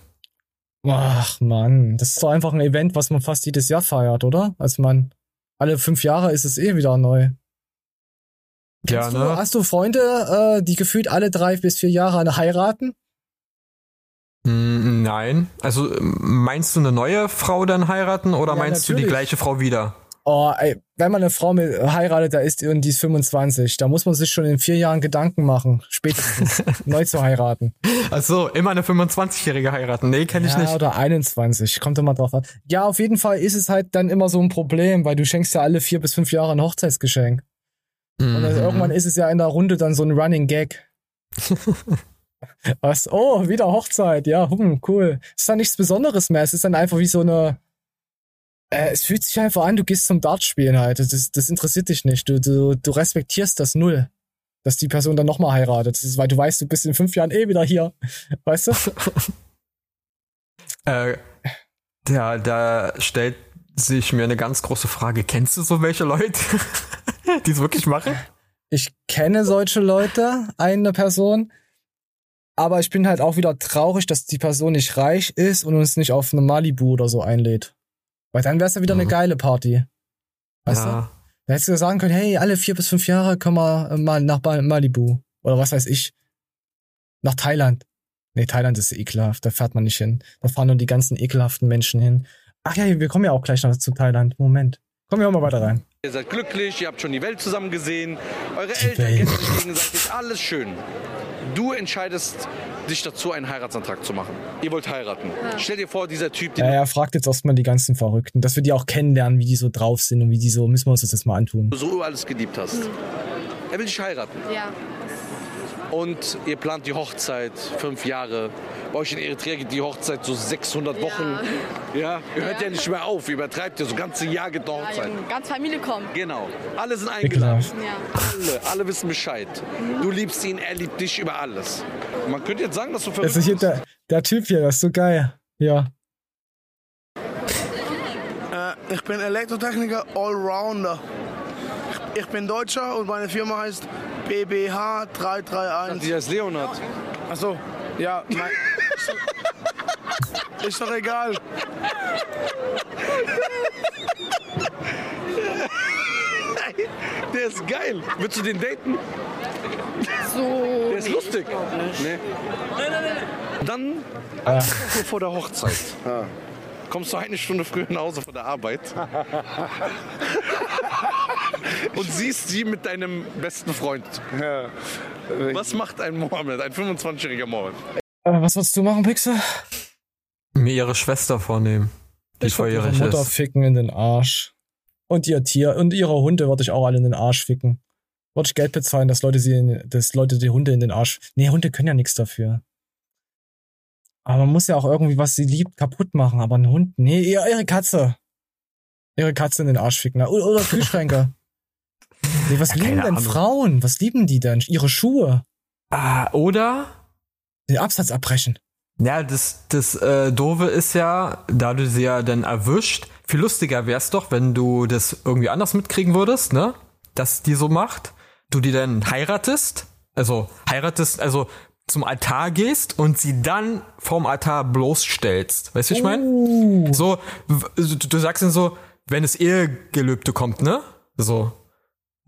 Ach Mann, das ist doch einfach ein Event, was man fast jedes Jahr feiert, oder? Also man, alle fünf Jahre ist es eh wieder neu. Ja, Kennst ne? Du, hast du Freunde, äh, die gefühlt alle drei bis vier Jahre heiraten? Mm, Nein. Also ähm, meinst du eine neue Frau dann heiraten oder Ja, meinst du die natürlich. gleiche Frau wieder? Oh, ey, wenn man eine Frau mit heiratet, da ist und die ist 25, da muss man sich schon in vier Jahren Gedanken machen, spätestens neu zu heiraten. Also immer eine 25-Jährige heiraten. Nee, kenne ich ja, nicht. oder 21, kommt immer drauf an. Ja, auf jeden Fall ist es halt dann immer so ein Problem, weil du schenkst ja alle vier bis fünf Jahre ein Hochzeitsgeschenk. Mhm. irgendwann ist es ja in der Runde dann so ein Running Gag. Was? Oh, wieder Hochzeit. Ja, hm, cool. Ist dann nichts Besonderes mehr. Es ist dann einfach wie so eine. Äh, es fühlt sich einfach an, du gehst zum Dartspielen halt. Das, das interessiert dich nicht. Du, du, du respektierst das null. Dass die Person dann nochmal heiratet. Das ist, weil du weißt, du bist in fünf Jahren eh wieder hier. Weißt du? Äh, da, da stellt sich mir eine ganz große Frage. Kennst du so welche Leute, die es wirklich machen? Ich kenne solche Leute, eine Person. Aber ich bin halt auch wieder traurig, dass die Person nicht reich ist und uns nicht auf eine Malibu oder so einlädt. Weil dann wäre es ja wieder eine Mhm. geile Party. Weißt du? ja. Da hättest du sagen können, hey, alle vier bis fünf Jahre können wir äh, mal nach Malibu. Oder was weiß ich. Nach Thailand. Nee, Thailand ist ekelhaft, da fährt man nicht hin. Da fahren nur die ganzen ekelhaften Menschen hin. Ach ja, wir kommen ja auch gleich noch zu Thailand. Moment. Kommen wir auch mal weiter rein. Ihr seid glücklich, ihr habt schon die Welt zusammen gesehen. Eure Die Eltern kennen sich gegenseitig, alles schön. Du entscheidest dich dazu, einen Heiratsantrag zu machen. Ihr wollt heiraten. Stell dir vor, dieser Typ, den Ja, er fragt jetzt erstmal die ganzen Verrückten, dass wir die auch kennenlernen, wie die so drauf sind und wie die so, müssen wir uns das jetzt mal antun. du so über alles geliebt hast. Er will dich heiraten. Ja. Und ihr plant die Hochzeit fünf Jahre. Bei euch in Eritrea geht die Hochzeit so 600 Wochen. Ja, ihr hört ja. ja nicht mehr auf, ihr übertreibt ja so ganze Jahr geht die Hochzeit. Ja, ganz Familie kommt. Genau, alle sind eingeladen. Ja. Alle, alle wissen Bescheid. Du liebst ihn, er liebt dich über alles. Man könnte jetzt sagen, dass du verrückt also hier der, der Typ hier, das ist so geil. Ja. Äh, ich bin Elektrotechniker Allrounder. Ich bin Deutscher und meine Firma heißt BBH 331. Die heißt Leonard. Achso, ja. Mein, ist doch egal. Der ist geil. Willst du den daten? So. Der ist lustig. Nee. Nein, nein, nein. Dann ah. vor der Hochzeit. Ja. Kommst du eine Stunde früher nach Hause von der Arbeit und siehst sie mit deinem besten Freund. Ja. Was macht ein Mohammed, ein 25-jähriger Mohammed? Äh, was würdest du machen, Pixel? Mir ihre Schwester vornehmen. Die ich würde ihre Mutter ist. ficken in den Arsch. Und ihr Tier und ihre Hunde würde ich auch alle in den Arsch ficken. Würde ich Geld bezahlen, dass Leute sie, in, dass Leute die Hunde in den Arsch. Nee, Hunde können ja nichts dafür. Aber man muss ja auch irgendwie, was sie liebt, kaputt machen. Aber ein Hund, nee, ihre Katze. Ihre Katze in den Arsch ficken. Oder, oder Kühlschränke. nee, was ja, lieben denn Ahnung. Frauen? Was lieben die denn? Ihre Schuhe. Ah, oder? Den Absatz abbrechen. Ja, das, das äh, Doofe ist ja, da du sie ja dann erwischt, viel lustiger wär's doch, wenn du das irgendwie anders mitkriegen würdest, ne? Dass die so macht. Du die dann heiratest, also heiratest, also zum Altar gehst und sie dann vorm Altar bloßstellst. Weißt du, ich meine? Uh. So, du sagst dann so, wenn es Ehegelübde kommt, ne? So.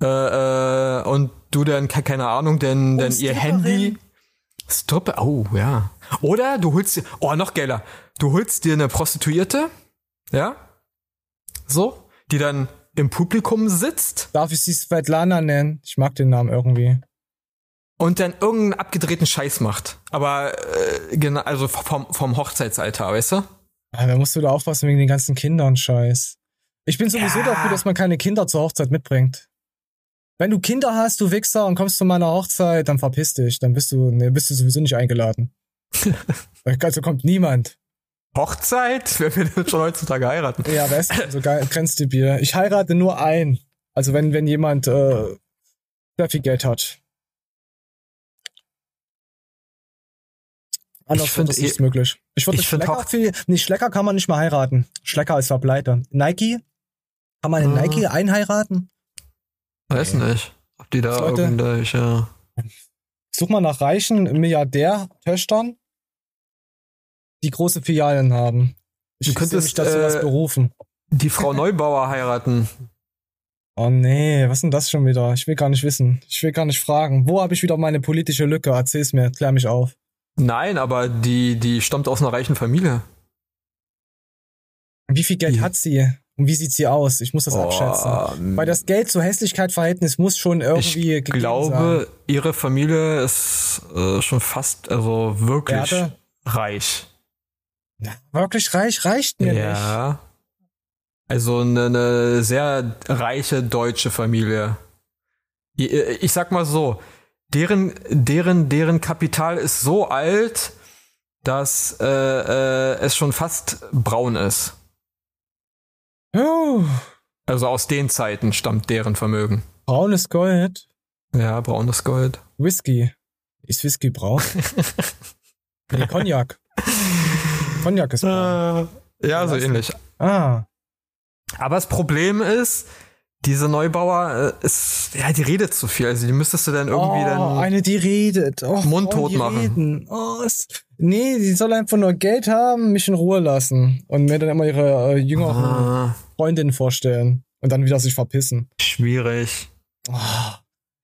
Äh, äh, und du dann, keine Ahnung, denn, denn ihr Handy. Stoppe, oh, ja. Oder du holst dir, oh, noch geiler. Du holst dir eine Prostituierte, ja? So, die dann im Publikum sitzt. Darf ich sie Svetlana nennen? Ich mag den Namen irgendwie und dann irgendeinen abgedrehten Scheiß macht. Aber äh, genau, also vom, vom Hochzeitsalter, weißt du? Ja, da musst du da aufpassen wegen den ganzen Kindern Scheiß. Ich bin sowieso ja. dafür, dass man keine Kinder zur Hochzeit mitbringt. Wenn du Kinder hast, du Wichser, und kommst zu meiner Hochzeit, dann verpiss dich. Dann bist du, ne, bist du sowieso nicht eingeladen. also kommt niemand. Hochzeit? Wer will denn schon heutzutage heiraten? Ja, wer ist denn so grenzdebil? Ich heirate nur ein. Also wenn, wenn jemand äh, sehr viel Geld hat. Anders ich finde es nicht möglich. Ich würde Schlecker, viel, nee, Schlecker kann man nicht mehr heiraten. Schlecker ist Verbleiter. Nike? Kann man in ah. Nike einheiraten? Weiß nicht. Ob die da Leute, irgendwelche. Such mal nach reichen Milliardärtöchtern, die große Filialen haben. Ich du könntest mich dazu äh, was berufen. Die Frau Neubauer heiraten. Oh nee, was ist denn das schon wieder? Ich will gar nicht wissen. Ich will gar nicht fragen. Wo habe ich wieder meine politische Lücke? Erzähl's mir, klär mich auf. Nein, aber die, die stammt aus einer reichen Familie. Wie viel Geld die. hat sie? Und wie sieht sie aus? Ich muss das oh, abschätzen. Weil das Geld zur Hässlichkeit-Verhältnis muss schon irgendwie Ich glaube, sein. ihre Familie ist äh, schon fast, also wirklich Erde? reich. Ja, wirklich reich reicht mir ja. nicht. Ja. Also eine, eine sehr reiche deutsche Familie. Ich, ich sag mal so, deren, deren, deren Kapital ist so alt, dass äh, äh, es schon fast braun ist. Oh. Also aus den Zeiten stammt deren Vermögen. Braunes Gold. Ja, braunes Gold. Whisky. Ist Whisky braun? nee, Cognac. Cognac ist braun. Äh, ja, so ähnlich. Ah. Aber das Problem ist, diese Neubauer äh, ist, ja, die redet zu viel. Also die müsstest du dann irgendwie oh, dann. Eine, die redet. Oh, mundtot oh, machen. Reden. Oh, ist, nee, die soll einfach nur Geld haben, mich in Ruhe lassen. Und mir dann immer ihre äh, jüngeren ah. Freundinnen vorstellen. Und dann wieder sich verpissen. Schwierig. Oh.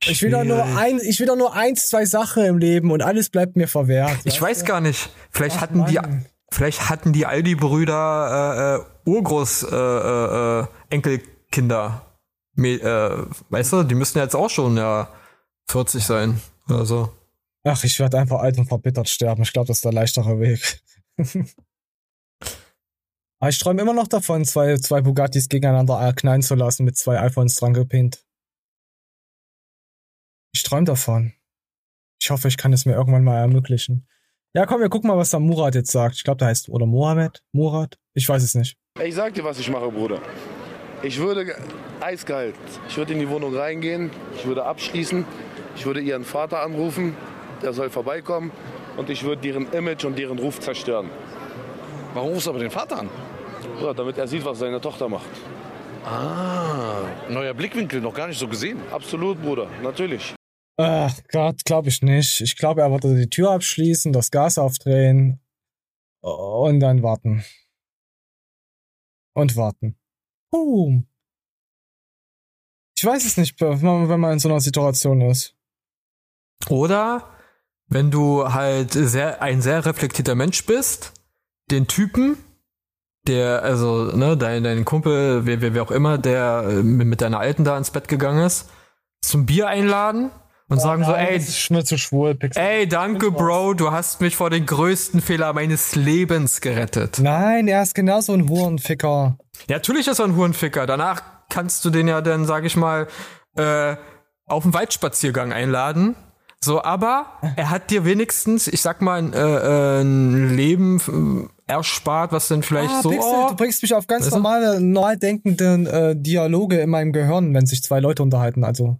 Ich will doch nur ein, ich will doch nur eins, zwei Sachen im Leben und alles bleibt mir verwehrt. Ich weiß du? gar nicht. Vielleicht Ach, hatten Mann. die, vielleicht hatten die Aldi-Brüder äh, äh, Urgroß äh, äh, äh Enkelkinder äh, weißt du, die müssen jetzt auch schon ja 40 sein oder so. Ach, ich werde einfach alt und verbittert sterben. Ich glaube, das ist der leichtere Weg. Aber ich träume immer noch davon, zwei, zwei Bugattis gegeneinander knallen zu lassen mit zwei iPhones dran gepinnt. Ich träume davon. Ich hoffe, ich kann es mir irgendwann mal ermöglichen. Ja, komm, wir gucken mal, was da Murat jetzt sagt. Ich glaube, der heißt, oder Mohammed? Murat? Ich weiß es nicht. Ich sag dir, was ich mache, Bruder. Ich würde eiskalt, ich würde in die Wohnung reingehen, ich würde abschließen, ich würde ihren Vater anrufen, der soll vorbeikommen und ich würde deren Image und deren Ruf zerstören. Warum rufst du aber den Vater an? Ja, damit er sieht, was seine Tochter macht. Ah, neuer Blickwinkel, noch gar nicht so gesehen. Absolut, Bruder, natürlich. Ach Gott, glaube ich nicht. Ich glaube, er würde die Tür abschließen, das Gas aufdrehen und dann warten. Und warten. Boom. Ich weiß es nicht, wenn man, in so einer Situation ist. Oder wenn du halt sehr, ein sehr reflektierter Mensch bist, den Typen, der, also, ne, dein, dein Kumpel, wer, wer, wer auch immer, der äh, mit deiner Alten da ins Bett gegangen ist, zum Bier einladen und sagen so, nein, ey, das ist mir zu schwul, Pixel. ey, danke, Bro, du hast mich vor den größten Fehler meines Lebens gerettet. Nein, er ist genauso ein Hurenficker. Ja, natürlich ist er ein Hurenficker. Danach kannst du den ja dann, sag ich mal, äh, auf einen Waldspaziergang einladen. So, aber er hat dir wenigstens, ich sag mal, ein, äh, äh, ein Leben äh, erspart, was dann vielleicht Ah, so. Pixel, oh, du bringst mich auf ganz normale, normal denkenden äh, Dialoge in meinem Gehirn, wenn sich zwei Leute unterhalten, also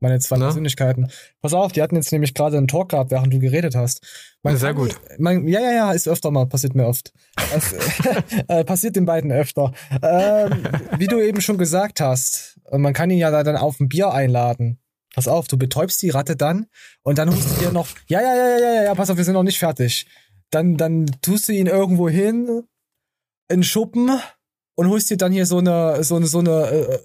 meine zwei Ne? Persönlichkeiten. Pass auf, die hatten jetzt nämlich gerade einen Talk gehabt, während du geredet hast. Man sehr kann- gut. Man, ja, ja, ja, ist öfter mal, passiert mir oft. Das, äh, passiert den beiden öfter. Ähm, wie du eben schon gesagt hast, äh, man kann ihn ja da dann auf ein Bier einladen. Pass auf, du betäubst die Ratte dann und dann holst du dir noch, ja, ja, ja, ja, ja, ja, pass auf, wir sind noch nicht fertig. Dann, dann tust du ihn irgendwo hin, in Schuppen und holst dir dann hier so eine, so eine, so eine, äh, äh,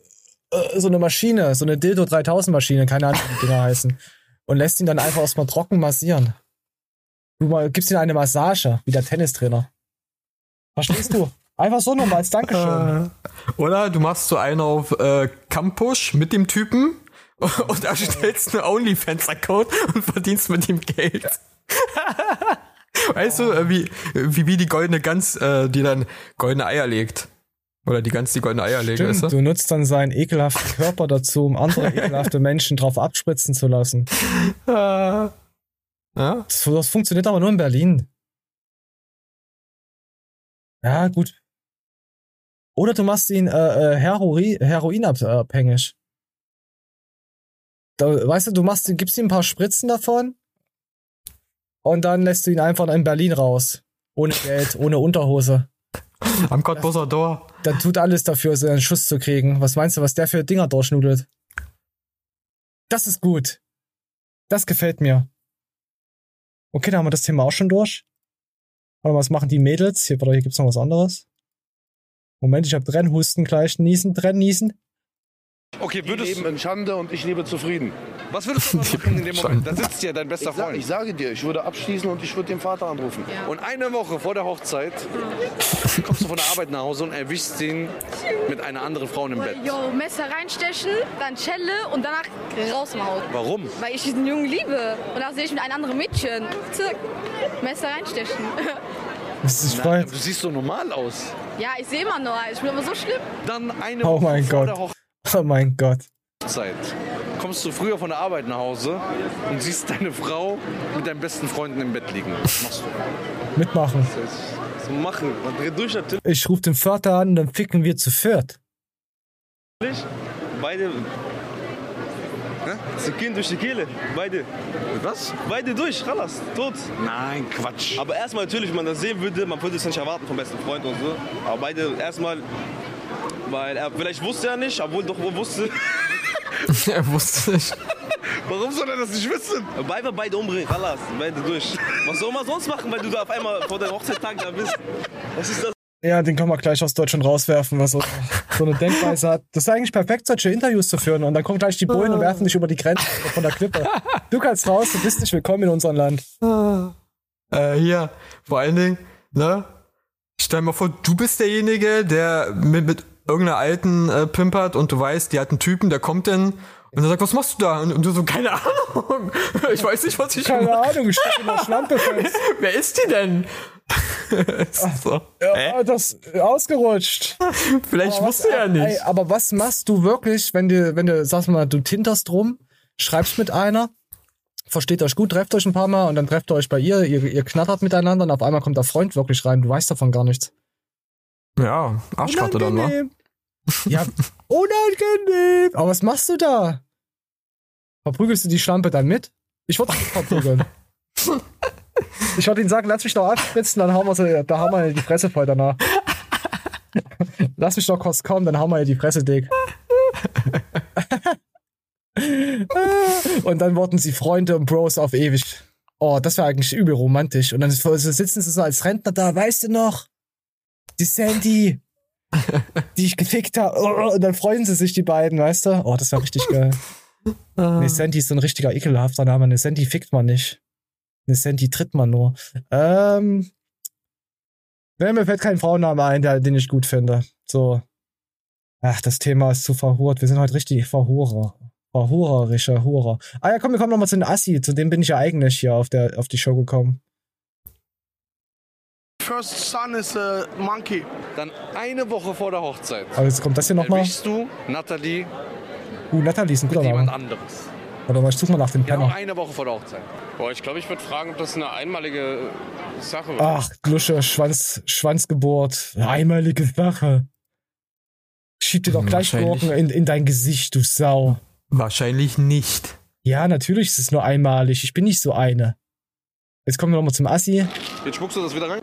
so eine Maschine, so eine Dildo 3000 Maschine, keine Ahnung, wie die Dinger heißen. Und lässt ihn dann einfach erstmal trocken massieren. Du gibst ihm eine Massage, wie der Tennistrainer. Verstehst du? Einfach so nochmal als Dankeschön. Oder du machst so einen auf äh, Campush mit dem Typen und erstellst einen OnlyFans-Account und verdienst mit ihm Geld. weißt du, äh, wie, wie, wie die goldene Gans, äh, die dann goldene Eier legt. Oder die Gans, die goldene Eier legt, Stimmt, weißt du? du nutzt dann seinen ekelhaften Körper dazu, um andere ekelhafte Menschen drauf abspritzen zu lassen. Ja. Das, das funktioniert aber nur in Berlin. Ja, gut. Oder du machst ihn äh, äh, Heroi heroinabhängig. Da, weißt du, du machst, gibst ihm ein paar Spritzen davon und dann lässt du ihn einfach in Berlin raus. Ohne Geld, ohne Unterhose. Am Cottbuser Dor. Dann tut alles dafür, so einen Schuss zu kriegen. Was meinst du, was der für Dinger durchschnudelt? Das ist gut. Das gefällt mir. Okay, dann haben wir das Thema auch schon durch. Warte mal, was machen die Mädels? Hier, warte, hier gibt's noch was anderes. Moment, ich hab Brennhusten gleich. Niesen, Brennniesen. Okay, Die würdest leben in Schande und ich lebe zufrieden. Was würdest du machen in dem Moment? Da sitzt ja dein bester Ich, sag, Freund. ich sage dir, ich würde abschließen und ich würde den Vater anrufen. Und eine Woche vor der Hochzeit kommst du von der Arbeit nach Hause und erwischst ihn mit einer anderen Frau im Bett. Jo, Messer reinstechen, dann Schelle und danach raus im Haus. Warum? Weil ich diesen Jungen liebe. Und dann sehe ich mit einem anderen Mädchen. Zack, Messer reinstechen. Das ist Nein, voll. du siehst so normal aus. ja, ich sehe immer nur, ich bin aber so schlimm. Dann eine Oh Woche mein vor Gott. Oh mein Gott. Hochzeit kommst du früher von der Arbeit nach Hause und siehst deine Frau mit deinen besten Freunden im Bett liegen. Was machst du? Mitmachen. So machen. Man dreht durch natürlich. Ich ruf den Vater an, dann ficken wir zu viert. Beide. Sie gehen durch die Kehle. Beide. Was? Beide durch. Ralas. Tot. Nein, Quatsch. Aber erstmal natürlich, wenn man das sehen würde, man würde es nicht erwarten vom besten Freund und so. Aber beide erstmal, weil er vielleicht wusste er nicht, obwohl doch wohl wusste. er wusste nicht. Warum soll er das nicht wissen? Beide beide umbringen, Ralas, beide durch. Was soll man sonst machen, wenn du da auf einmal vor der Hochzeitstag da bist? Was ist das? Ja, den kann man gleich aus Deutschland rauswerfen, was so, so eine Denkweise hat. Das ist eigentlich perfekt, solche Interviews zu führen. Und dann kommen gleich die Bullen und werfen dich über die Grenze von der Klippe. Du kannst raus, du bist nicht willkommen in unserem Land. Äh, hier, vor allen Dingen, ne? Stell dir mal vor, du bist derjenige, der mit, mit irgendeiner alten äh, pimpert und du weißt, die hat einen Typen, der kommt dann und er sagt, was machst du da? Und, und du so, keine Ahnung. Ich weiß nicht, was ich Keine mache. Ahnung, ich steck in der Schlampe fest. Wer ist die denn? Ist so. Ja, das ist ausgerutscht. Vielleicht wusste er nicht. Ey, aber was machst du wirklich, wenn du, wenn du, sag mal, du tinterst rum, schreibst mit einer, versteht euch gut, trefft euch ein paar Mal und dann trefft ihr euch bei ihr, ihr, ihr knattert miteinander und auf einmal kommt der Freund wirklich rein, du weißt davon gar nichts. Ja, Arschkarte dann, wa? Ja, unangenehm. Aber was machst du da? Verprügelst du die Schlampe dann mit? Ich würde nicht verprügeln. ich würde ihn sagen, lass mich doch abspritzen, dann hauen wir sie, da haben wir die Fresse voll danach. lass mich doch kurz kommen, dann hauen wir die Fresse dick. und dann wurden sie Freunde und Bros auf ewig. Oh, das wäre eigentlich übel romantisch. Und dann sitzen sie so als Rentner da, weißt du noch? Die Sandy, die ich gefickt habe. Oh, und dann freuen sie sich, die beiden, weißt du? Oh, das wäre richtig geil. Ne, Sandy ist so ein richtiger ekelhafter Name. Ne, Sandy fickt man nicht. Ne, Sandy tritt man nur. Ähm. Ne, mir fällt kein Frauenname ein, der, den ich gut finde. So. Ach, das Thema ist zu verhurt. Wir sind heute richtig Verhurer. Verhurerische Hurer. Ah ja, komm, wir kommen nochmal zu den Assi. Zu dem bin ich ja eigentlich hier auf, der, auf die Show gekommen. First son is a monkey. Dann eine Woche vor der Hochzeit. Aber jetzt kommt das hier nochmal. Erwischst du Nathalie Uh, Nathalie ist ein guter mit jemand Name. anderes. Warte mal, ich such mal nach dem Genau Penner. eine Woche vor der Hochzeit. Boah, ich glaube, ich würde fragen, ob das eine einmalige Sache war. Ach, Glusche, Schwanz, Schwanzgeburt. Einmalige Sache. Schieb dir doch gleich. Gurken in, in dein Gesicht, du Sau. Wahrscheinlich nicht. Ja, natürlich ist es nur einmalig. Ich bin nicht so eine. Jetzt kommen wir nochmal zum Assi. Jetzt spuckst du das wieder rein?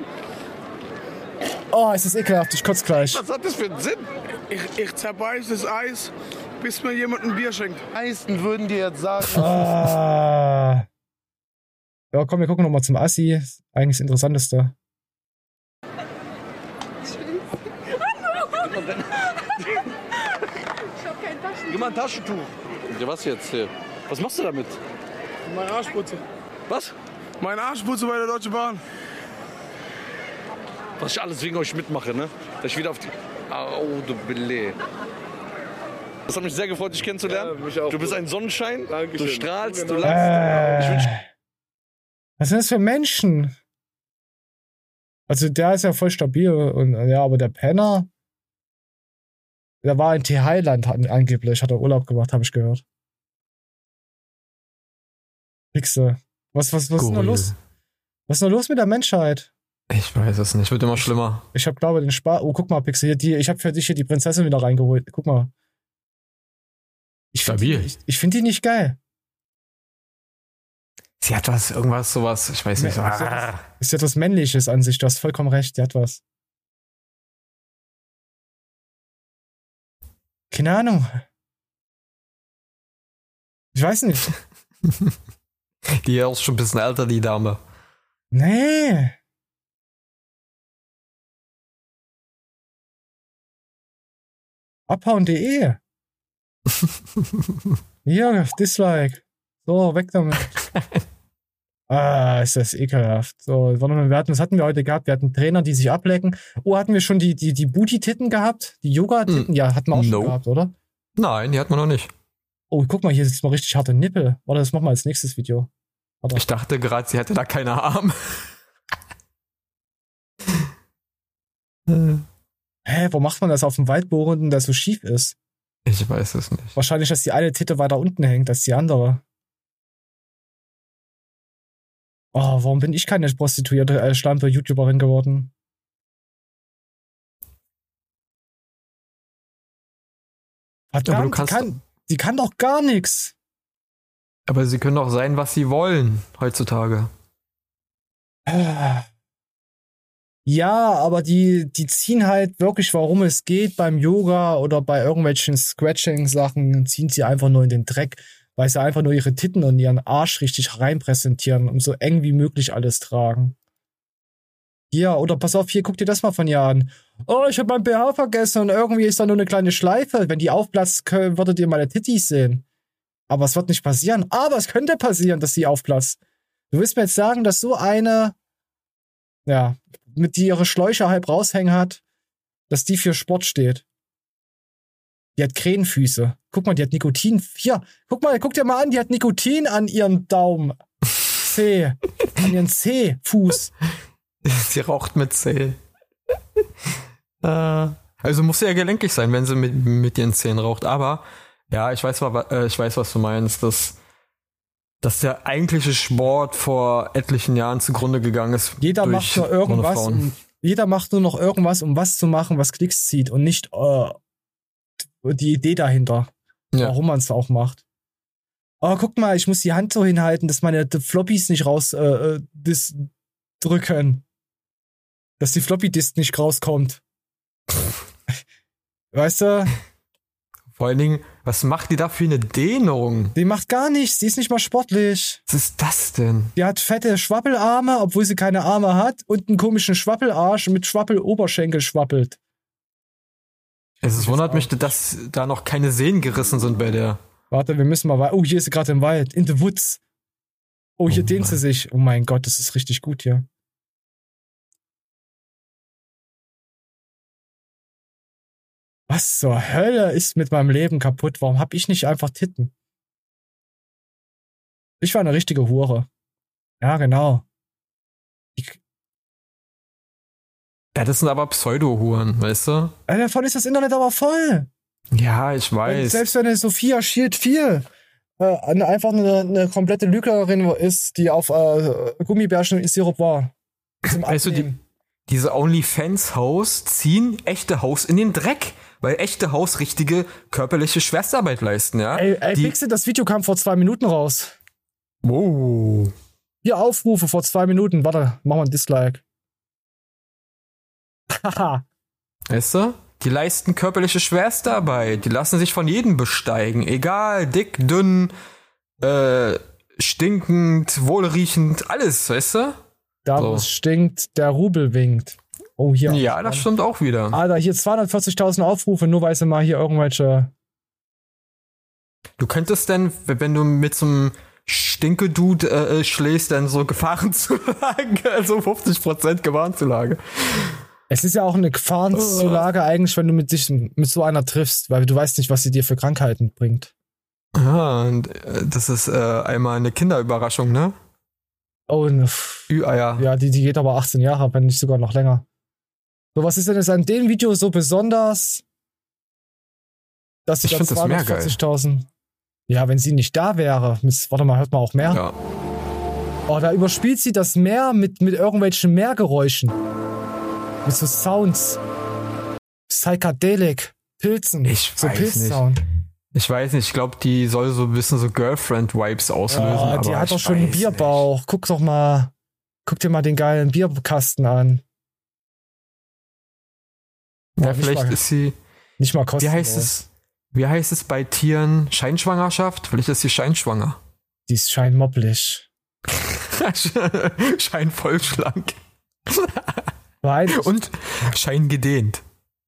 Oh, es ist ekelhaft. Ich kotze gleich. Was hat das für einen Sinn? Ich, ich zerbeiß das Eis, bis mir jemand ein Bier schenkt. Meisten würden dir jetzt sagen, Ah. Ja, komm, wir gucken nochmal zum Assi. Eigentlich das Interessanteste. Gib mal ein Taschentuch. Ja, was jetzt hier? Was machst du damit? Mein Arschputze. Was? Mein Arschputze bei der Deutschen Bahn. Was ich alles wegen euch mitmache, ne? Dass ich wieder auf die. Oh, du Billet. Das hat mich sehr gefreut, dich kennenzulernen. Ja, mich auch. du bist ein Sonnenschein. Dankeschön. Du strahlst, Genau. du lachst. Ich wünsch, Äh, was sind das für Menschen? Also der ist ja voll stabil und ja, aber der Penner, der war in Thailand an, angeblich, hat er Urlaub gemacht, habe ich gehört. Wichse. Was, was, was ist denn da los? Was ist denn da los mit der Menschheit? Ich weiß es nicht. Wird immer schlimmer. Ich habe glaube den Spaß. Oh, guck mal, Pixel, hier, die, ich habe für dich hier die Prinzessin wieder reingeholt. Guck mal. Ich Stabil. Die, ich ich finde die nicht geil. Sie hat was, irgendwas, sowas, ich weiß nicht. So, Nee, ah. Ist ja etwas Männliches an sich. Du hast vollkommen recht. Die hat was. Keine Ahnung. Ich weiß nicht. Die ist schon ein bisschen älter, die Dame. Nee. Abhauen.de. Hier, Dislike. So, weg damit. ah, ist das ekelhaft. So, wir hatten, was hatten wir heute gehabt? Wir hatten Trainer, die sich ablecken. Oh, hatten wir schon die, die, die Booty-Titten gehabt? Die Yoga-Titten? Ja, hatten wir auch No. schon gehabt, oder? Nein, die hat man noch nicht. Oh, guck mal, hier sitzt mal richtig harte Nippel. Warte, das machen wir als nächstes Video. Warte. Ich dachte gerade, sie hätte da keine Arme. Hä, wo macht man das auf dem Waldbohrenden, der so schief ist? Ich weiß es nicht. Wahrscheinlich, dass die eine Titte weiter unten hängt als die andere. Oh, warum bin ich keine prostituierte äh, schlampe YouTuberin geworden? Verdammt, Aber du kannst- die, kann, die kann doch gar nichts. Aber sie können doch sein, was sie wollen heutzutage. Ja, aber die, die ziehen halt wirklich, warum es geht beim Yoga oder bei irgendwelchen Scratching-Sachen, ziehen sie einfach nur in den Dreck, weil sie einfach nur ihre Titten und ihren Arsch richtig rein präsentieren und so eng wie möglich alles tragen. Ja, oder pass auf, hier, guck dir das mal von hier an. Oh, ich hab mein BH vergessen und irgendwie ist da nur eine kleine Schleife. Wenn die aufplatzt, kö- würdet ihr meine Tittis sehen. Aber es wird nicht passieren. Aber es könnte passieren, dass sie aufplatzt. Du willst mir jetzt sagen, dass so eine, ja, mit die ihre Schläuche halb raushängen hat, dass die für Sport steht. Die hat Krähenfüße. Guck mal, die hat Nikotin. Hier, guck mal, guck dir mal an, die hat Nikotin an ihrem Daumen. C. An ihren C-Fuß. sie raucht mit Zähnen. äh, also muss sie ja gelenkig sein, wenn sie mit, mit ihren Zähnen raucht. Aber ja, ich weiß, äh, ich weiß, was du meinst. Das, dass der eigentliche Sport vor etlichen Jahren zugrunde gegangen ist. Jeder macht nur irgendwas, um, jeder macht nur noch irgendwas, um was zu machen, was Klicks zieht und nicht äh, die Idee dahinter, ja. warum man es auch macht. Oh, guck mal, ich muss die Hand so hinhalten, dass meine Floppies nicht raus äh, äh drücken. Dass die Floppy Disk nicht rauskommt. weißt du? Vor allen Dingen, was macht die da für eine Dehnung? Die macht gar nichts, die ist nicht mal sportlich. Was ist das denn? Die hat fette Schwappelarme, obwohl sie keine Arme hat, und einen komischen Schwappelarsch mit Schwappeloberschenkel schwappelt. Es wundert mich, dass da noch keine Sehnen gerissen sind bei der. Warte, wir müssen mal weiter. Oh, hier ist sie gerade im Wald. In the woods. Oh, hier oh dehnt sie sich. Oh mein Gott, das ist richtig gut hier. Was zur Hölle ist mit meinem Leben kaputt? Warum hab ich nicht einfach Titten? Ich war eine richtige Hure. Ja, genau. Ja, das sind aber Pseudo-Huren, weißt du? Ja, davon ist das Internet aber voll. Ja, ich weiß. Wenn, selbst wenn eine Sophia Shield 4 äh, einfach eine, eine komplette Lügnerin ist, die auf äh, Gummibärchen in Sirup war. Weißt du, die, diese OnlyFans-Hosts ziehen echte Hosts in den Dreck weil echte Haus richtige körperliche Schwerstarbeit leisten, ja. Ey, ey die, Pixel, das Video kam vor zwei Minuten raus. Wow. Hier Aufrufe vor zwei Minuten. Warte, mach mal ein Dislike. Haha. weißt du? Die leisten körperliche Schwerstarbeit. Die lassen sich von jedem besteigen. Egal, dick, dünn, äh, stinkend, wohlriechend, alles, weißt du? Da, wo so. es stinkt, der Rubel winkt. Oh, hier. Ja, das stimmt auch wieder. Alter, hier 240.000 Aufrufe, nur weil sie mal hier irgendwelche. Du könntest denn, wenn du mit so einem Stinke-Dude äh, schlägst, dann so Gefahrenzulage, also 50% Gefahrenzulage. Es ist ja auch eine Gefahrenzulage eigentlich, wenn du mit dich mit so einer triffst, weil du weißt nicht, was sie dir für Krankheiten bringt. Ja, und äh, das ist äh, einmal eine Kinderüberraschung, ne? Oh, ne. Ü-Eier. Ja, die, die geht aber 18 Jahre, wenn nicht sogar noch länger. So, was ist denn jetzt an dem Video so besonders, dass sie ich da 240.000. Ja, wenn sie nicht da wäre, mit, warte mal, hört man auch mehr? Ja. Oh, da überspielt sie das Meer mit, mit irgendwelchen Meergeräuschen. Mit so Sounds. Psychedelic. Pilzen. Ich so weiß nicht. Ich weiß nicht, ich glaube, die soll so ein bisschen so Girlfriend-Vibes auslösen. Ja, die hat doch schon einen Bierbauch. Nicht. Guck doch mal. Guck dir mal den geilen Bierkasten an. Ja, vielleicht mal, ist sie. Nicht mal kostenlos. Wie heißt es? Wie heißt es bei Tieren? Scheinschwangerschaft? Vielleicht ist sie scheinschwanger. Die ist scheinmoppelig. Schein schlank. Und Schein gedehnt.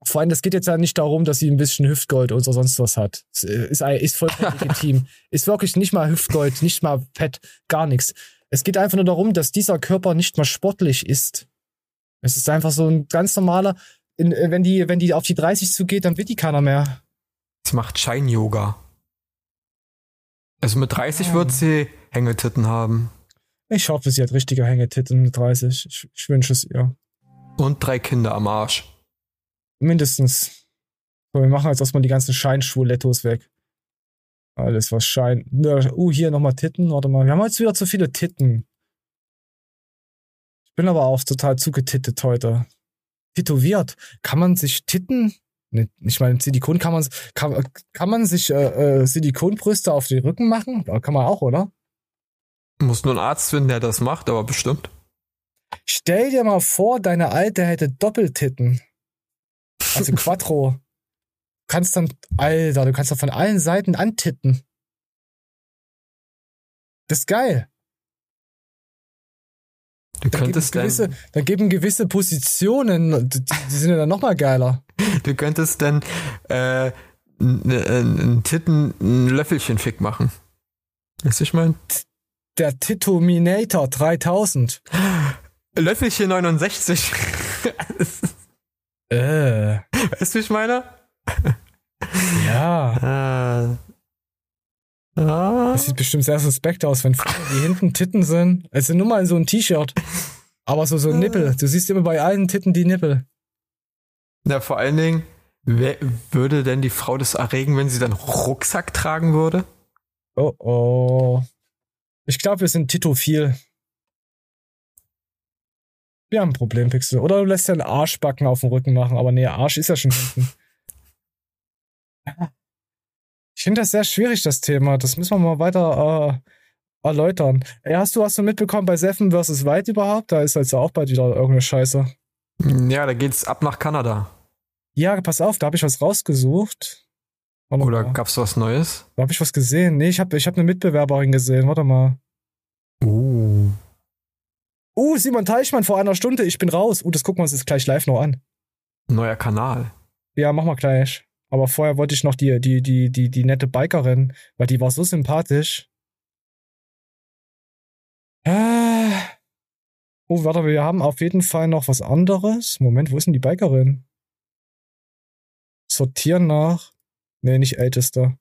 Vor allem, das geht jetzt ja nicht darum, dass sie ein bisschen Hüftgold oder sonst was hat. Ist, ist vollkommen legitim. Ist wirklich nicht mal Hüftgold, nicht mal Fett, gar nichts. Es geht einfach nur darum, dass dieser Körper nicht mal sportlich ist. Es ist einfach so ein ganz normaler, in, äh, wenn die, wenn die auf die 30 zugeht, dann wird die keiner mehr. Sie macht Schein-Yoga. Also mit 30 oh. wird sie Hängetitten haben. Ich hoffe, sie hat richtige Hängetitten mit 30. Ich, ich wünsche es ihr. Und drei Kinder am Arsch. Mindestens. So, wir machen jetzt erstmal die ganzen Scheinschwulettos weg. Alles, was Schein. Uh, hier nochmal Titten. Warte mal. Wir haben jetzt wieder zu viele Titten. Ich bin aber auch total zugetittet heute tätowiert. Kann man sich Titten, ne, ich meine Silikon, kann man, kann, kann man sich äh, äh, Silikonbrüste auf den Rücken machen? Kann man auch, oder? Muss nur ein Arzt finden, der das macht, aber bestimmt. Stell dir mal vor, deine Alte hätte Doppeltitten. Also Quattro. Du kannst dann, Alter, du kannst dann von allen Seiten antitten. Das ist geil. Du dann könntest geben gewisse, dann geben gewisse Positionen, die, die sind ja dann nochmal geiler. Du könntest dann äh, einen Titten ein Löffelchen-Fick machen. Weißt du, ich mein? Der Titominator 3000. Löffelchen 69. äh. Weißt du, ich meine? Ja. Äh. Ah. Das sieht bestimmt sehr suspekt aus, wenn die hinten Titten sind. Es sind nur mal so ein T-Shirt. Aber so, so Nippel. Du siehst immer bei allen Titten die Nippel. Na, vor allen Dingen, wer würde denn die Frau das erregen, wenn sie dann Rucksack tragen würde? Oh oh. Ich glaube, wir sind Titophil. Wir haben ein Problem, Pixel. Oder du lässt ja einen Arschbacken auf dem Rücken machen, aber nee, Arsch ist ja schon hinten. Ich finde das sehr schwierig, das Thema. Das müssen wir mal weiter äh, erläutern. Ey, hast du, hast du mitbekommen bei Seven vs. White überhaupt? Da ist also auch bald wieder irgendeine Scheiße. Ja, da geht's ab nach Kanada. Ja, pass auf, da habe ich was rausgesucht. Warte Oder mal. gab's was Neues? Da habe ich was gesehen. Nee, ich habe ich hab eine Mitbewerberin gesehen. Warte mal. Uh. Uh, Simon Teichmann vor einer Stunde. Ich bin raus. Uh, das gucken wir uns jetzt gleich live noch an. Neuer Kanal. Ja, mach mal gleich. Aber vorher wollte ich noch die, die, die, die, die nette Bikerin, weil die war so sympathisch. Äh. Oh, warte, wir haben auf jeden Fall noch was anderes. Moment, wo ist denn die Bikerin? Sortieren nach. Nee, nicht ältester.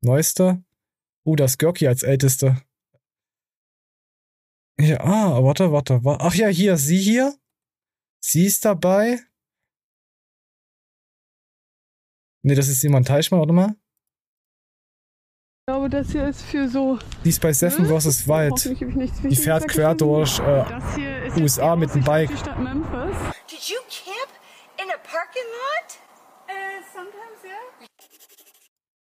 Neuester. Uh, das Görki als ältester. Ja, ah, warte, warte, warte. Ach ja, hier, sie hier. Sie ist dabei. Nee, das ist Simon Teichmann, warte mal. Ich glaube, das hier ist für so. Die ist bei Seven ne? vs. Wild. Die fährt quer durch äh, USA mit dem Bike. Did you camp in a parking lot? Uh, sometimes, yeah.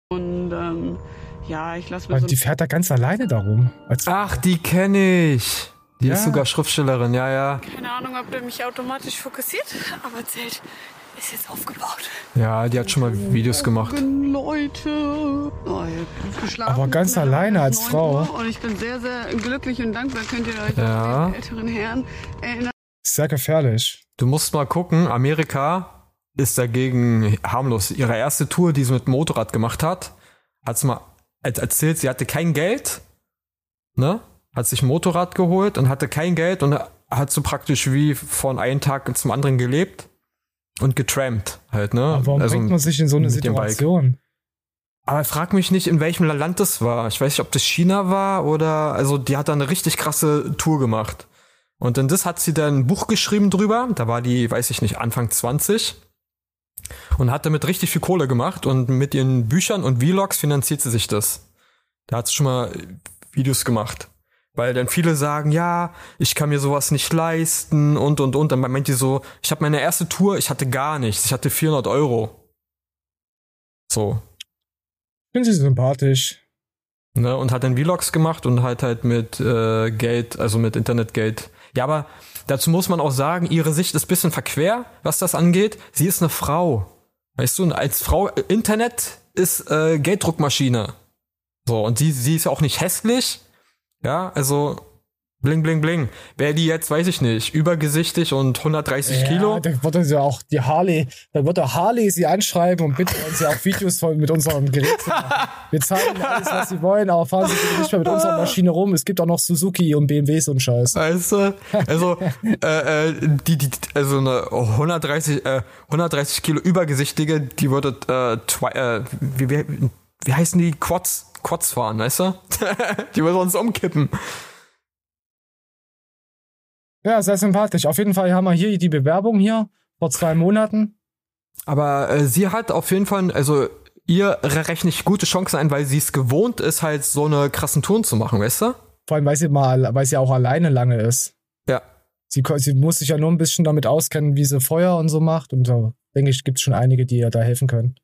Und ähm, ja, ich lasse mir so Die fährt da ganz alleine darum. Ach, die kenne ich. Die ja. ist sogar Schriftstellerin, ja, ja. Keine Ahnung, ob der mich automatisch fokussiert, aber zählt ist jetzt aufgebaut. Ja, die hat schon mal Videos gemacht. Leute. Oh, Aber ganz alleine als Frau. Und ich bin sehr, sehr glücklich und dankbar, könnt ihr euch ja. an älteren Herren erinnern. Sehr gefährlich. Du musst mal gucken, Amerika ist dagegen harmlos. Ihre erste Tour, die sie mit dem Motorrad gemacht hat, hat sie mal erzählt, sie hatte kein Geld, ne? Hat sich ein Motorrad geholt und hatte kein Geld und hat so praktisch wie von einem Tag zum anderen gelebt und getrampt halt, ne? Aber warum also bringt man sich in so eine Situation? Aber frag mich nicht, in welchem Land das war. Ich weiß nicht, ob das China war oder, also die hat da eine richtig krasse Tour gemacht. Und dann das hat sie dann ein Buch geschrieben drüber. Da war die, weiß ich nicht, Anfang 20. Und hat damit richtig viel Kohle gemacht. Und mit ihren Büchern und Vlogs finanziert sie sich das. Da hat sie schon mal Videos gemacht. Weil dann viele sagen, ja, ich kann mir sowas nicht leisten und und und. Dann meint die so, ich habe meine erste Tour, ich hatte gar nichts, ich hatte 400 Euro. So. Finden Sie sympathisch. Ne, und hat dann Vlogs gemacht und halt halt mit äh, Geld, also mit Internetgeld. Ja, aber dazu muss man auch sagen, ihre Sicht ist bisschen verquer, was das angeht. Sie ist eine Frau. Weißt du, als Frau, Internet ist äh, Gelddruckmaschine. So, und sie, sie ist ja auch nicht hässlich ja, also Bling, bling, bling. Wäre die jetzt, weiß ich nicht, übergesichtig und 130 ja, Kilo? Dann wird ja auch die Harley, dann wird der Harley sie anschreiben und bitte uns ja auch Videos von, mit unserem Gerät zu machen. Wir zeigen alles, was sie wollen, aber fahren sie bitte nicht mehr mit unserer Maschine rum. Es gibt auch noch Suzuki und BMWs und Scheiß. Weißt du? Also, äh, äh, die, die, also eine 130, äh, 130 Kilo übergesichtige, die würde, äh, twi äh wie, wie, wie heißen die? Quads? Quads fahren, weißt du? die würden uns umkippen. Ja, sehr sympathisch. Auf jeden Fall haben wir hier die Bewerbung hier vor zwei Monaten. Aber äh, sie hat auf jeden Fall, also ihr rechne ich gute Chancen ein, weil sie es gewohnt ist, halt so eine krassen Touren zu machen, weißt du? Vor allem, weil sie mal, weil sie auch alleine lange ist. Ja. Sie, sie muss sich ja nur ein bisschen damit auskennen, wie sie Feuer und so macht. Und da denke ich, gibt es schon einige, die ihr da helfen können.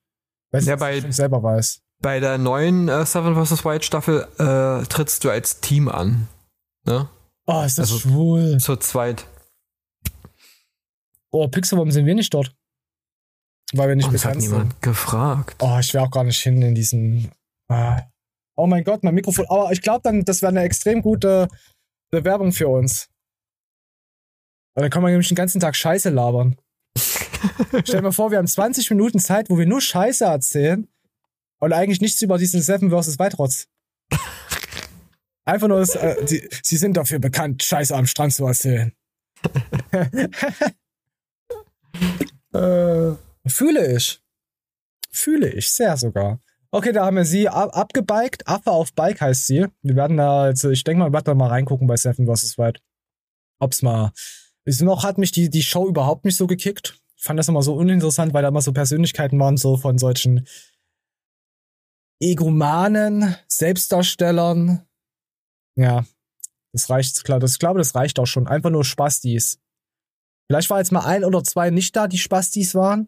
Weil sie ja, bei, selber weiß. Bei der neuen äh, Seven vs. White Staffel äh, trittst du als Team an. Ne? Oh, ist das also schwul. Zu zweit. Oh, Pixel, warum sind wir nicht dort? Weil wir nicht oh, bekannt hat niemand sind. gefragt. Oh, ich wäre auch gar nicht hin in diesen. Ah. Oh mein Gott, mein Mikrofon. Aber ich glaube dann, das wäre eine extrem gute Bewerbung für uns. Weil dann kann man nämlich den ganzen Tag Scheiße labern. Stell dir mal vor, wir haben 20 Minuten Zeit, wo wir nur Scheiße erzählen und eigentlich nichts über diesen Seven vs. White Einfach nur, dass, äh, die, sie sind dafür bekannt, Scheiße am Strand zu erzählen. äh, fühle ich. Fühle ich, sehr sogar. Okay, da haben wir sie ab abgebiked. Affe auf Bike heißt sie. Wir werden da, also ich denke mal, wir werden da mal reingucken bei Seven vs. White. Ob's mal. Ist noch hat mich die, die Show überhaupt nicht so gekickt. Ich fand das immer so uninteressant, weil da immer so Persönlichkeiten waren, so von solchen Egomanen, Selbstdarstellern, Ja, das reicht, klar. Das, ich glaube, das reicht auch schon. Einfach nur Spastis. Vielleicht war jetzt mal ein oder zwei nicht da, die Spastis waren.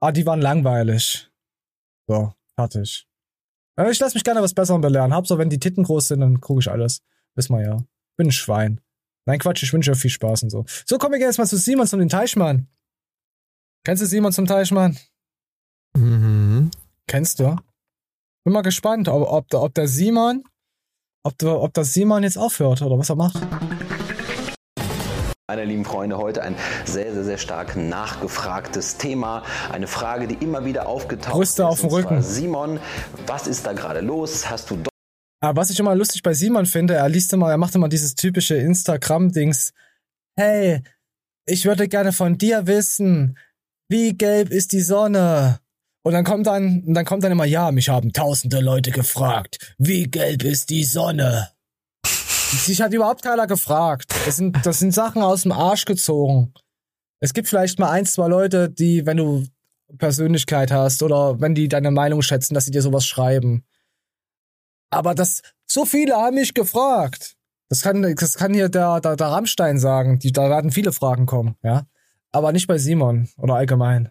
Aber die waren langweilig. So, fertig. Ich lasse mich gerne was Besserem belehren. Hauptsache, wenn die Titten groß sind, dann gucke ich alles. Wissen wir ja. Bin ein Schwein. Nein, Quatsch, ich wünsche euch viel Spaß und so. So, kommen wir jetzt mal zu Simon zum den Teichmann. Kennst du Simon zum Teichmann? Mhm. Kennst du? Bin mal gespannt, ob, ob, ob der Simon, ob, ob das Simon jetzt aufhört oder was er macht. Meine lieben Freunde, heute ein sehr, sehr, sehr stark nachgefragtes Thema. Eine Frage, die immer wieder aufgetaucht Brüste ist. auf dem Rücken. Simon, was ist da gerade los? Hast du aber was ich immer lustig bei Simon finde, er liest immer, er macht immer dieses typische Instagram-Dings. Hey, ich würde gerne von dir wissen, wie gelb ist die Sonne? Und dann kommt dann, dann kommt dann immer, ja, mich haben tausende Leute gefragt, wie gelb ist die Sonne? Sich hat überhaupt keiner gefragt. Das sind, das sind Sachen aus dem Arsch gezogen. Es gibt vielleicht mal ein, zwei Leute, die, wenn du Persönlichkeit hast oder wenn die deine Meinung schätzen, dass sie dir sowas schreiben. Aber das, so viele haben mich gefragt. Das kann, das kann hier der, der, der Rammstein sagen. Die, da werden viele Fragen kommen, ja. Aber nicht bei Simon oder allgemein.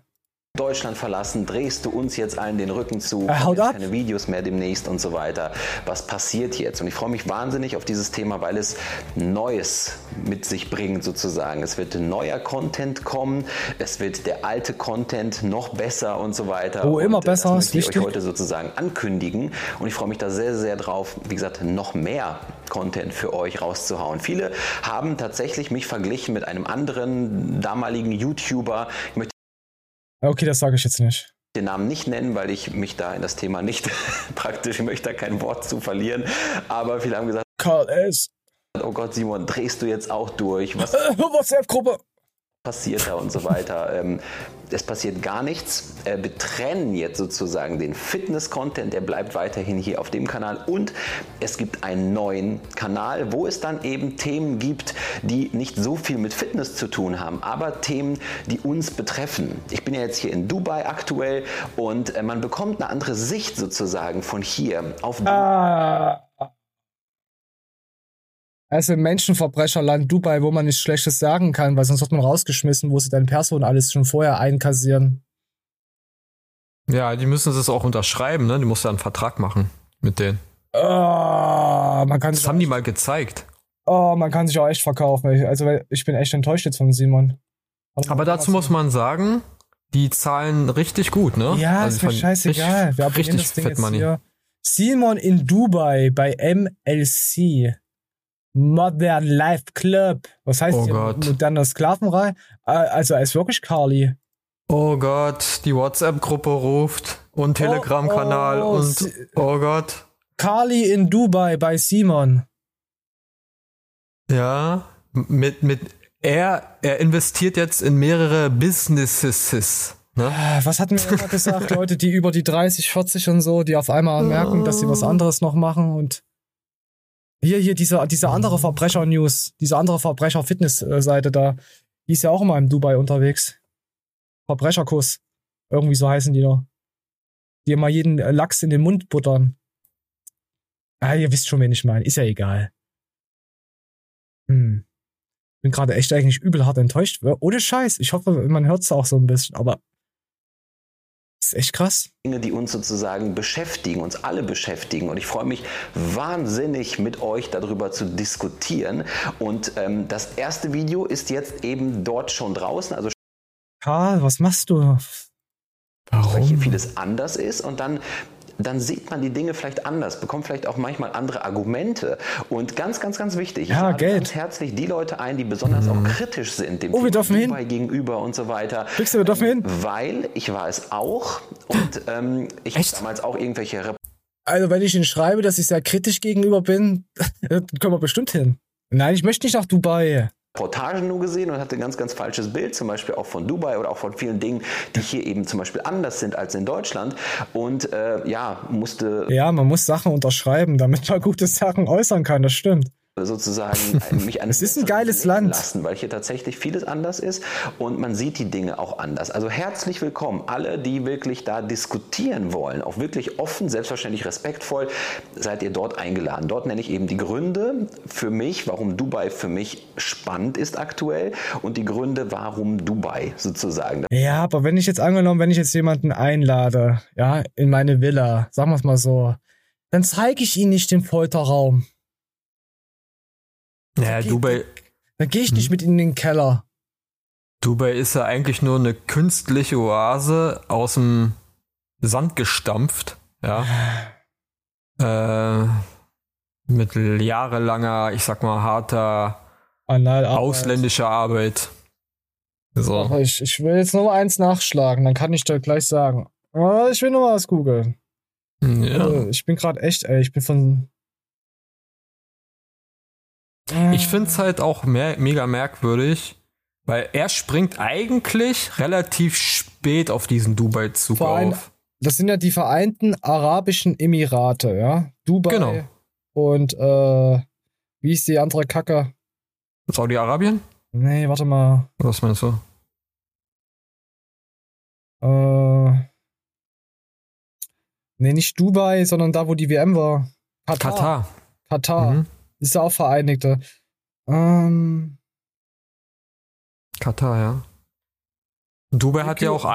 Deutschland verlassen, drehst du uns jetzt allen den Rücken zu, äh, keine Videos mehr demnächst und so weiter. Was passiert jetzt? Und ich freue mich wahnsinnig auf dieses Thema, weil es Neues mit sich bringt sozusagen. Es wird neuer Content kommen, es wird der alte Content noch besser und so weiter. Oh, immer und besser, das möchte ich euch heute sozusagen ankündigen und ich freue mich da sehr, sehr drauf, wie gesagt, noch mehr Content für euch rauszuhauen. Viele haben tatsächlich mich verglichen mit einem anderen damaligen YouTuber. Ich möchte Okay, das sage ich jetzt nicht. Den Namen nicht nennen, weil ich mich da in das Thema nicht praktisch, ich möchte da kein Wort zu verlieren. Aber viele haben gesagt, Karl S. Oh Gott, Simon, drehst du jetzt auch durch? Was WhatsApp-Gruppe. Passiert da und so weiter? Ähm, es passiert gar nichts. Äh, wir trennen jetzt sozusagen den Fitness-Content, der bleibt weiterhin hier auf dem Kanal. Und es gibt einen neuen Kanal, wo es dann eben Themen gibt, die nicht so viel mit Fitness zu tun haben, aber Themen, die uns betreffen. Ich bin ja jetzt hier in Dubai aktuell und äh, man bekommt eine andere Sicht sozusagen von hier auf Ah. Also im Menschenverbrecherland Dubai, wo man nichts Schlechtes sagen kann, weil sonst wird man rausgeschmissen, wo sie deine Person alles schon vorher einkassieren. Ja, die müssen es auch unterschreiben, ne? Die musst ja einen Vertrag machen mit denen. Oh, man kann das haben die mal gezeigt. Oh, man kann sich auch echt verkaufen. Also ich bin echt enttäuscht jetzt von Simon. Aber dazu muss man sagen, die zahlen richtig gut, ne? Ja, also ist mir scheißegal. Richtig, Wir haben richtig das Ding Fett Money. hier. Simon in Dubai bei MLC. Modern Life Club. Was heißt Oh? Gott. Moderner Sklavenrei? Äh, Also er ist wirklich Carly. Oh Gott, die WhatsApp-Gruppe ruft und Telegram-Kanal oh, und sie- oh Gott. Carly in Dubai bei Simon. Ja, mit, mit, er, er investiert jetzt in mehrere Businesses. Ne? Äh, Was hatten wir immer gesagt? Leute, die über die 30, 40 und so, die auf einmal merken, dass sie was anderes noch machen und hier, hier, diese, diese andere Verbrecher-News, diese andere Verbrecher-Fitness-Seite da, die ist ja auch immer im Dubai unterwegs. Verbrecherkuss. Irgendwie so heißen die doch. Die immer jeden äh, Lachs in den Mund buttern. Ah, ihr wisst schon, wen ich meine. Ist ja egal. Hm. Bin gerade echt eigentlich übel hart enttäuscht. Ohne Scheiß. Ich hoffe, man hört es auch so ein bisschen, aber ist echt krass. Dinge, die uns sozusagen beschäftigen, uns alle beschäftigen. Und ich freue mich wahnsinnig mit euch darüber zu diskutieren. Und ähm, das erste Video ist jetzt eben dort schon draußen. Also Karl, was machst du? weil hier vieles anders ist und dann dann sieht man die Dinge vielleicht anders, bekommt vielleicht auch manchmal andere Argumente. Und ganz, ganz, ganz wichtig, Ja, ich lade Geld. ganz herzlich die Leute ein, die besonders auch kritisch sind, dem Oh, wir dürfen hin. Dubai gegenüber und so weiter. Kriegst du, wir dürfen hin. Weil ich war es auch und ähm, ich habe damals auch irgendwelche Also, wenn ich Ihnen schreibe, dass ich sehr kritisch gegenüber bin, dann können wir bestimmt hin. Nein, ich möchte nicht nach Dubai. Reportagen nur gesehen und hatte ein ganz, ganz falsches Bild, zum Beispiel auch von Dubai oder auch von vielen Dingen, die hier eben zum Beispiel anders sind als in Deutschland. Und äh, ja, musste Ja, man muss Sachen unterschreiben, damit man gute Sachen äußern kann, das stimmt. Sozusagen mich an Es ist ein geiles Land. lassen, weil hier tatsächlich vieles anders ist und man sieht die Dinge auch anders. Also herzlich willkommen, alle, die wirklich da diskutieren wollen, auch wirklich offen, selbstverständlich respektvoll, seid ihr dort eingeladen. Dort nenne ich eben die Gründe für mich, warum Dubai für mich spannend ist aktuell und die Gründe, warum Dubai sozusagen. Ja, aber wenn ich jetzt angenommen, wenn ich jetzt jemanden einlade, ja, in meine Villa, sagen wir es mal so, dann zeige ich ihm nicht den Folterraum. Ja, Dubai. Dann gehe ich nicht mit in den Keller. Dubai ist ja eigentlich nur eine künstliche Oase aus dem Sand gestampft, ja. Äh, mit jahrelanger, ich sag mal, harter ausländischer Arbeit. So. Aber ich, ich will jetzt nur eins nachschlagen, dann kann ich dir gleich sagen. Aber ich will nur mal was googeln. Ja. Also, Ich bin gerade echt, ey, ich bin von. Ich find's halt auch mehr, mega merkwürdig, weil er springt eigentlich relativ spät auf diesen Dubai-Zug auf. das sind ja die Vereinten Arabischen Emirate, ja? Dubai Genau. und äh, wie ist die andere Kacke? Saudi-Arabien? Nee, warte mal. Was meinst du? Äh, nee, nicht Dubai, sondern da, wo die WM war. Katar. Katar. Katar. Mhm. Ist ja auch Vereinigte. Ähm, Katar, ja. Dubai hat ja auch.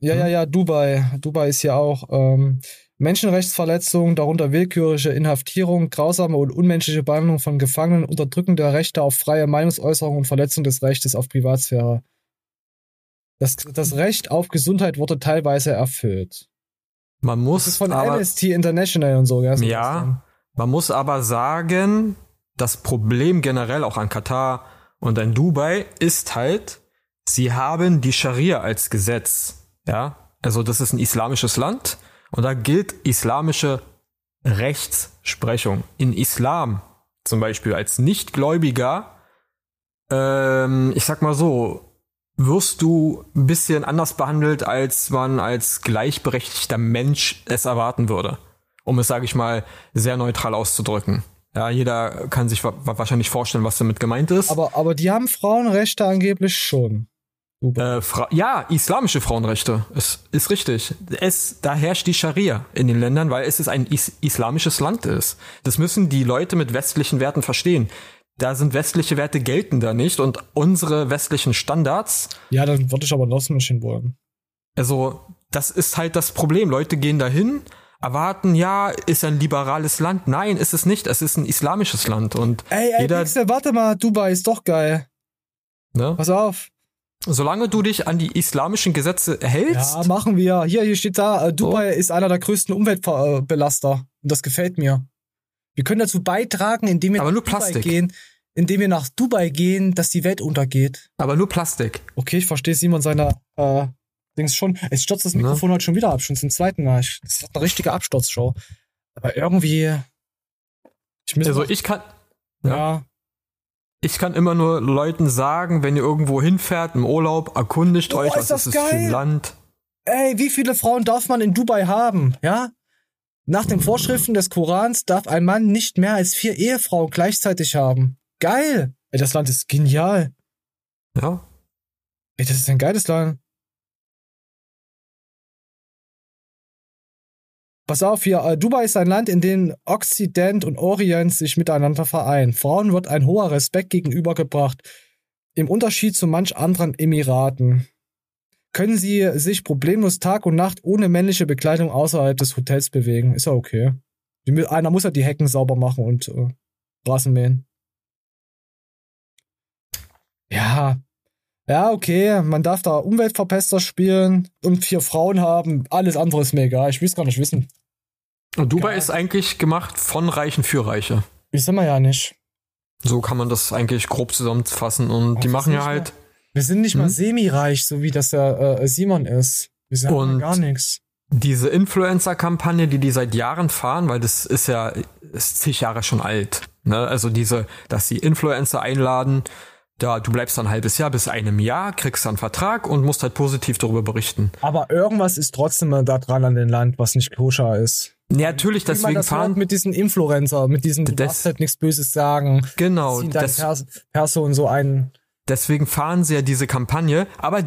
ja, ja, ja, Dubai. Dubai ist ja auch ähm, Menschenrechtsverletzungen, darunter willkürliche Inhaftierung, grausame und unmenschliche Behandlung von Gefangenen, Unterdrückung der Rechte auf freie Meinungsäußerung und Verletzung des Rechtes auf Privatsphäre. Das, das Recht auf Gesundheit wurde teilweise erfüllt. Man muss. Das ist von aber, Amnesty International und so, ja. so. Ja, man muss aber sagen, das Problem generell auch an Katar und an Dubai ist halt, sie haben die Scharia als Gesetz. Ja, also das ist ein islamisches Land und da gilt islamische Rechtsprechung. In Islam zum Beispiel als Nichtgläubiger, ähm, ich sag mal so, wirst du ein bisschen anders behandelt, als man als gleichberechtigter Mensch es erwarten würde. Um es, sage ich mal, sehr neutral auszudrücken. Ja, jeder kann sich wa wahrscheinlich vorstellen, was damit gemeint ist. Aber, aber die haben Frauenrechte angeblich schon. Äh, ja, islamische Frauenrechte. Es ist richtig. Es, da herrscht die Scharia in den Ländern, weil es ist ein is islamisches Land ist. Das müssen die Leute mit westlichen Werten verstehen. Da sind westliche Werte gelten da nicht und unsere westlichen Standards. Ja, dann würde ich aber nicht hin wollen. Also, das ist halt das Problem. Leute gehen dahin, erwarten, ja, ist ein liberales Land. Nein, ist es nicht. Es ist ein islamisches Land und Ey, ey, jeder, Nächste, warte mal, Dubai ist doch geil. ne? Pass auf. Solange du dich an die islamischen Gesetze hältst, Ja, machen wir. Hier, hier steht da, äh, Dubai ist einer der größten Umweltbelaster. Und das gefällt mir. Wir können dazu beitragen, indem wir Aber nach nur Dubai Plastik. gehen, indem wir nach Dubai gehen, dass die Welt untergeht. aber nur Plastik. Okay, ich verstehe Simon seiner äh, Dings schon. Es stürzt das Mikrofon heute schon wieder ab, schon zum zweiten Mal. Das ist eine richtige Absturzshow. Aber irgendwie. Ich Also ich kann, ja. ich kann immer nur Leuten sagen, wenn ihr irgendwo hinfährt im Urlaub, erkundigt Oh, euch, was das ist es für ein Land. Ey, wie viele Frauen darf man in Dubai haben? Ja? Nach den Vorschriften des Korans darf ein Mann nicht mehr als vier Ehefrauen gleichzeitig haben. Geil! Ey, das Land ist genial. Ja. Ey, das ist ein geiles Land. Pass auf hier, äh, Dubai ist ein Land, in dem Okzident und Orient sich miteinander vereinen. Frauen wird ein hoher Respekt gegenübergebracht. Im Unterschied zu manch anderen Emiraten können sie sich problemlos Tag und Nacht ohne männliche Bekleidung außerhalb des Hotels bewegen. Ist ja okay. Einer muss ja die Hecken sauber machen und äh, Rasen mähen. Ja. Ja, okay. Man darf da Umweltverpester spielen und vier Frauen haben. Alles andere ist mir egal. Ich will es gar nicht wissen. Und Dubai ist eigentlich gemacht von Reichen für Reiche. Ich sag mal ja nicht. So kann man das eigentlich grob zusammenfassen. Und die wir machen sind ja nicht halt. Wir sind nicht mal Hm? semi-reich, so wie das der äh, Simon ist. Wir sagen Und gar nichts. Diese Influencer-Kampagne, die die seit Jahren fahren, weil das ist ja ist zig Jahre schon alt. Ne? Also diese, dass sie Influencer einladen, da du bleibst dann ein halbes Jahr bis einem Jahr, kriegst dann einen Vertrag und musst halt positiv darüber berichten. Aber irgendwas ist trotzdem da dran an dem Land, was nicht koscher ist. Ja, natürlich, deswegen das fahren mit diesen Influencer, mit diesen, du darfst halt nichts Böses sagen. Genau. Ziehen deine Pers Person so ein. Deswegen fahren sie ja diese Kampagne, aber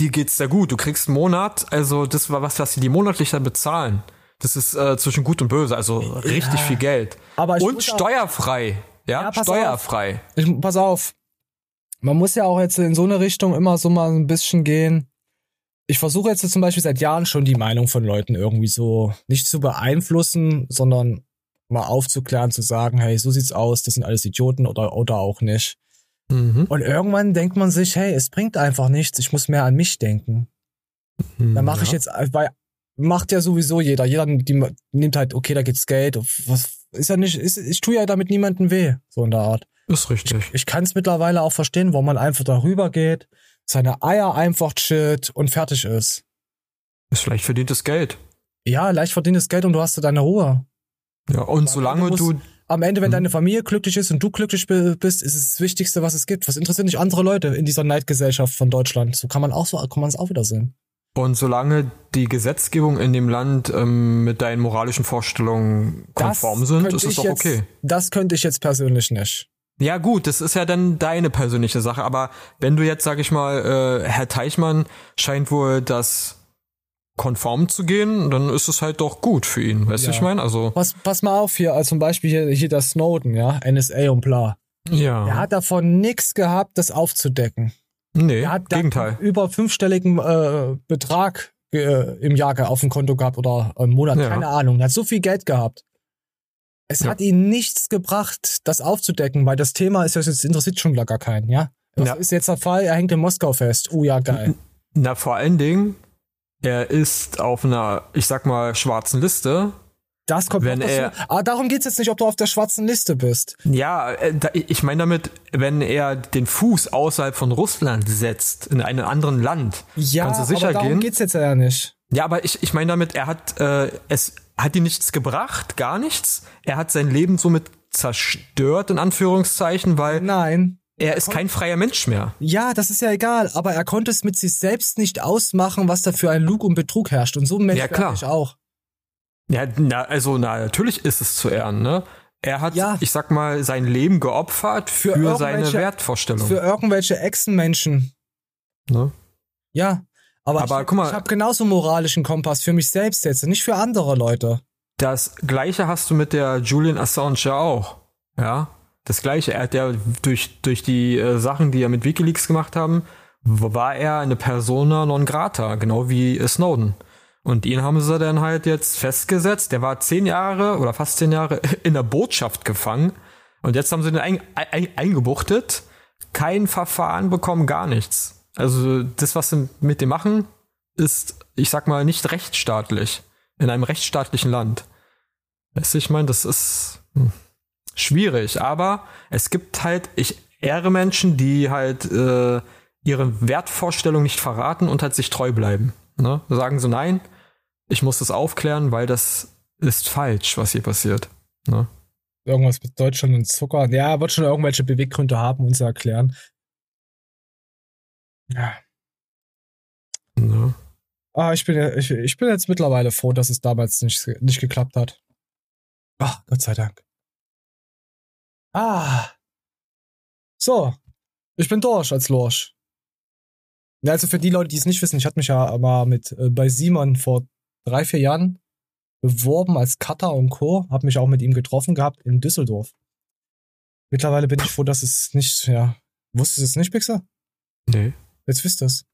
dir geht's da gut. Du kriegst einen Monat, also das war was, was sie die monatlich dann bezahlen. Das ist äh, zwischen gut und böse, also richtig Ja. viel Geld. Aber und auch- steuerfrei. Ja, pass steuerfrei. Ich, pass auf. Man muss ja auch jetzt in so eine Richtung immer so mal ein bisschen gehen. Ich versuche jetzt zum Beispiel seit Jahren schon die Meinung von Leuten irgendwie so nicht zu beeinflussen, sondern mal aufzuklären, zu sagen, hey, so sieht's aus, das sind alles Idioten oder, oder auch nicht. Mhm. Und irgendwann denkt man sich, hey, es bringt einfach nichts, ich muss mehr an mich denken. Dann mache ich ja. jetzt, weil macht ja sowieso jeder. Jeder die, nimmt halt, okay, da geht's Geld. Was ist ja nicht, ist, ich tue ja damit niemandem weh, so in der Art. Ist richtig. Ich, ich kann es mittlerweile auch verstehen, wo man einfach darüber geht, seine Eier einfach chillt und fertig ist. Ist vielleicht verdientes Geld. Ja, leicht verdientes Geld und du hast deine Ruhe. Ja, und solange musst- du Am Ende, wenn Mhm. deine Familie glücklich ist und du glücklich bi- bist, ist es das Wichtigste, was es gibt. Was interessiert nicht andere Leute in dieser Neidgesellschaft von Deutschland? So kann man auch so, kann man es auch wieder sehen. Und solange die Gesetzgebung in dem Land ähm, mit deinen moralischen Vorstellungen konform sind, könnte ist es doch jetzt, okay. Das könnte ich jetzt persönlich nicht. Ja gut, das ist ja dann deine persönliche Sache. Aber wenn du jetzt, sag ich mal, äh, Herr Teichmann scheint wohl das konform zu gehen, dann ist es halt doch gut für ihn. Weißt du, Ja. ich meine? Also Pass, pass mal auf hier, also zum Beispiel hier, hier der Snowden, ja, NSA und bla. ja, Er hat davon nichts gehabt, das aufzudecken. nee, Er hat da Gegenteil. über fünfstelligen äh, Betrag äh, im Jahr auf dem Konto gehabt oder im Monat, Ja. keine Ahnung. Er hat so viel Geld gehabt. Es Ja. hat ihn nichts gebracht, das aufzudecken, weil das Thema ist, das interessiert schon gar keinen, ja? Was Ja. ist jetzt der Fall? Er hängt in Moskau fest. Oh ja, geil. Na, vor allen Dingen, er ist auf einer, ich sag mal, schwarzen Liste. Das kommt Wenn er- Aber darum geht's jetzt nicht, ob du auf der schwarzen Liste bist. Ja, äh, ich meine damit, wenn er den Fuß außerhalb von Russland setzt, in einem anderen Land, Ja, kannst du sicher aber darum gehen. geht's jetzt ja nicht. Ja, aber ich, ich meine damit, er hat äh, es hat ihm nichts gebracht, gar nichts. Er hat sein Leben somit zerstört in Anführungszeichen, weil Nein. er ist kein freier Mensch mehr. Ja, das ist ja egal, aber er konnte es mit sich selbst nicht ausmachen, was da für ein Lug und Betrug herrscht. Und so ein Mensch Ja, klar. ich auch. Ja, na, also na, natürlich ist es zu ehren, ne? Er hat, Ja. ich sag mal, sein Leben geopfert für, seine irgendwelche- Wertvorstellung. Für irgendwelche Echsenmenschen. ne? Ja. Aber, Aber ich, guck mal- ich habe genauso moralischen Kompass für mich selbst jetzt, nicht für andere Leute. Das gleiche hast du mit der Julian Assange ja auch. Ja. Das gleiche. Er hat ja durch, durch die äh, Sachen, die er mit Wikileaks gemacht haben, war er eine Persona non grata, genau wie Snowden. Und ihn haben sie dann halt jetzt festgesetzt. Der war zehn Jahre oder fast zehn Jahre in der Botschaft gefangen. Und jetzt haben sie den ein, ein, eingebuchtet. Kein Verfahren bekommen, gar nichts. Also das, was sie mit dem machen, ist, ich sag mal, nicht rechtsstaatlich. In einem rechtsstaatlichen Land. Weißt du, ich meine, das ist hm, schwierig, aber es gibt halt, ich ehre Menschen, die halt äh, ihre Wertvorstellung nicht verraten und halt sich treu bleiben. Ne? Sagen so, nein, ich muss das aufklären, weil das ist falsch, was hier passiert. Ne? Irgendwas mit Deutschland und Zucker. Ja, wird schon irgendwelche Beweggründe haben, uns zu erklären. Ja. Ne? Ah, ich bin, ja- ich, ich bin jetzt mittlerweile froh, dass es damals nicht, nicht geklappt hat. Ach, Gott sei Dank. Ah. So. Ich bin durch als Lorsch. Ja, also für die Leute, die es nicht wissen, ich hatte mich ja mal mit äh, bei Simon vor drei, vier Jahren beworben als Cutter und Co. Hab mich auch mit ihm getroffen gehabt in Düsseldorf. Mittlerweile bin ich froh, dass es nicht, ja. Wusstest du es nicht, Pixar? Nee. Jetzt wisst ihr es.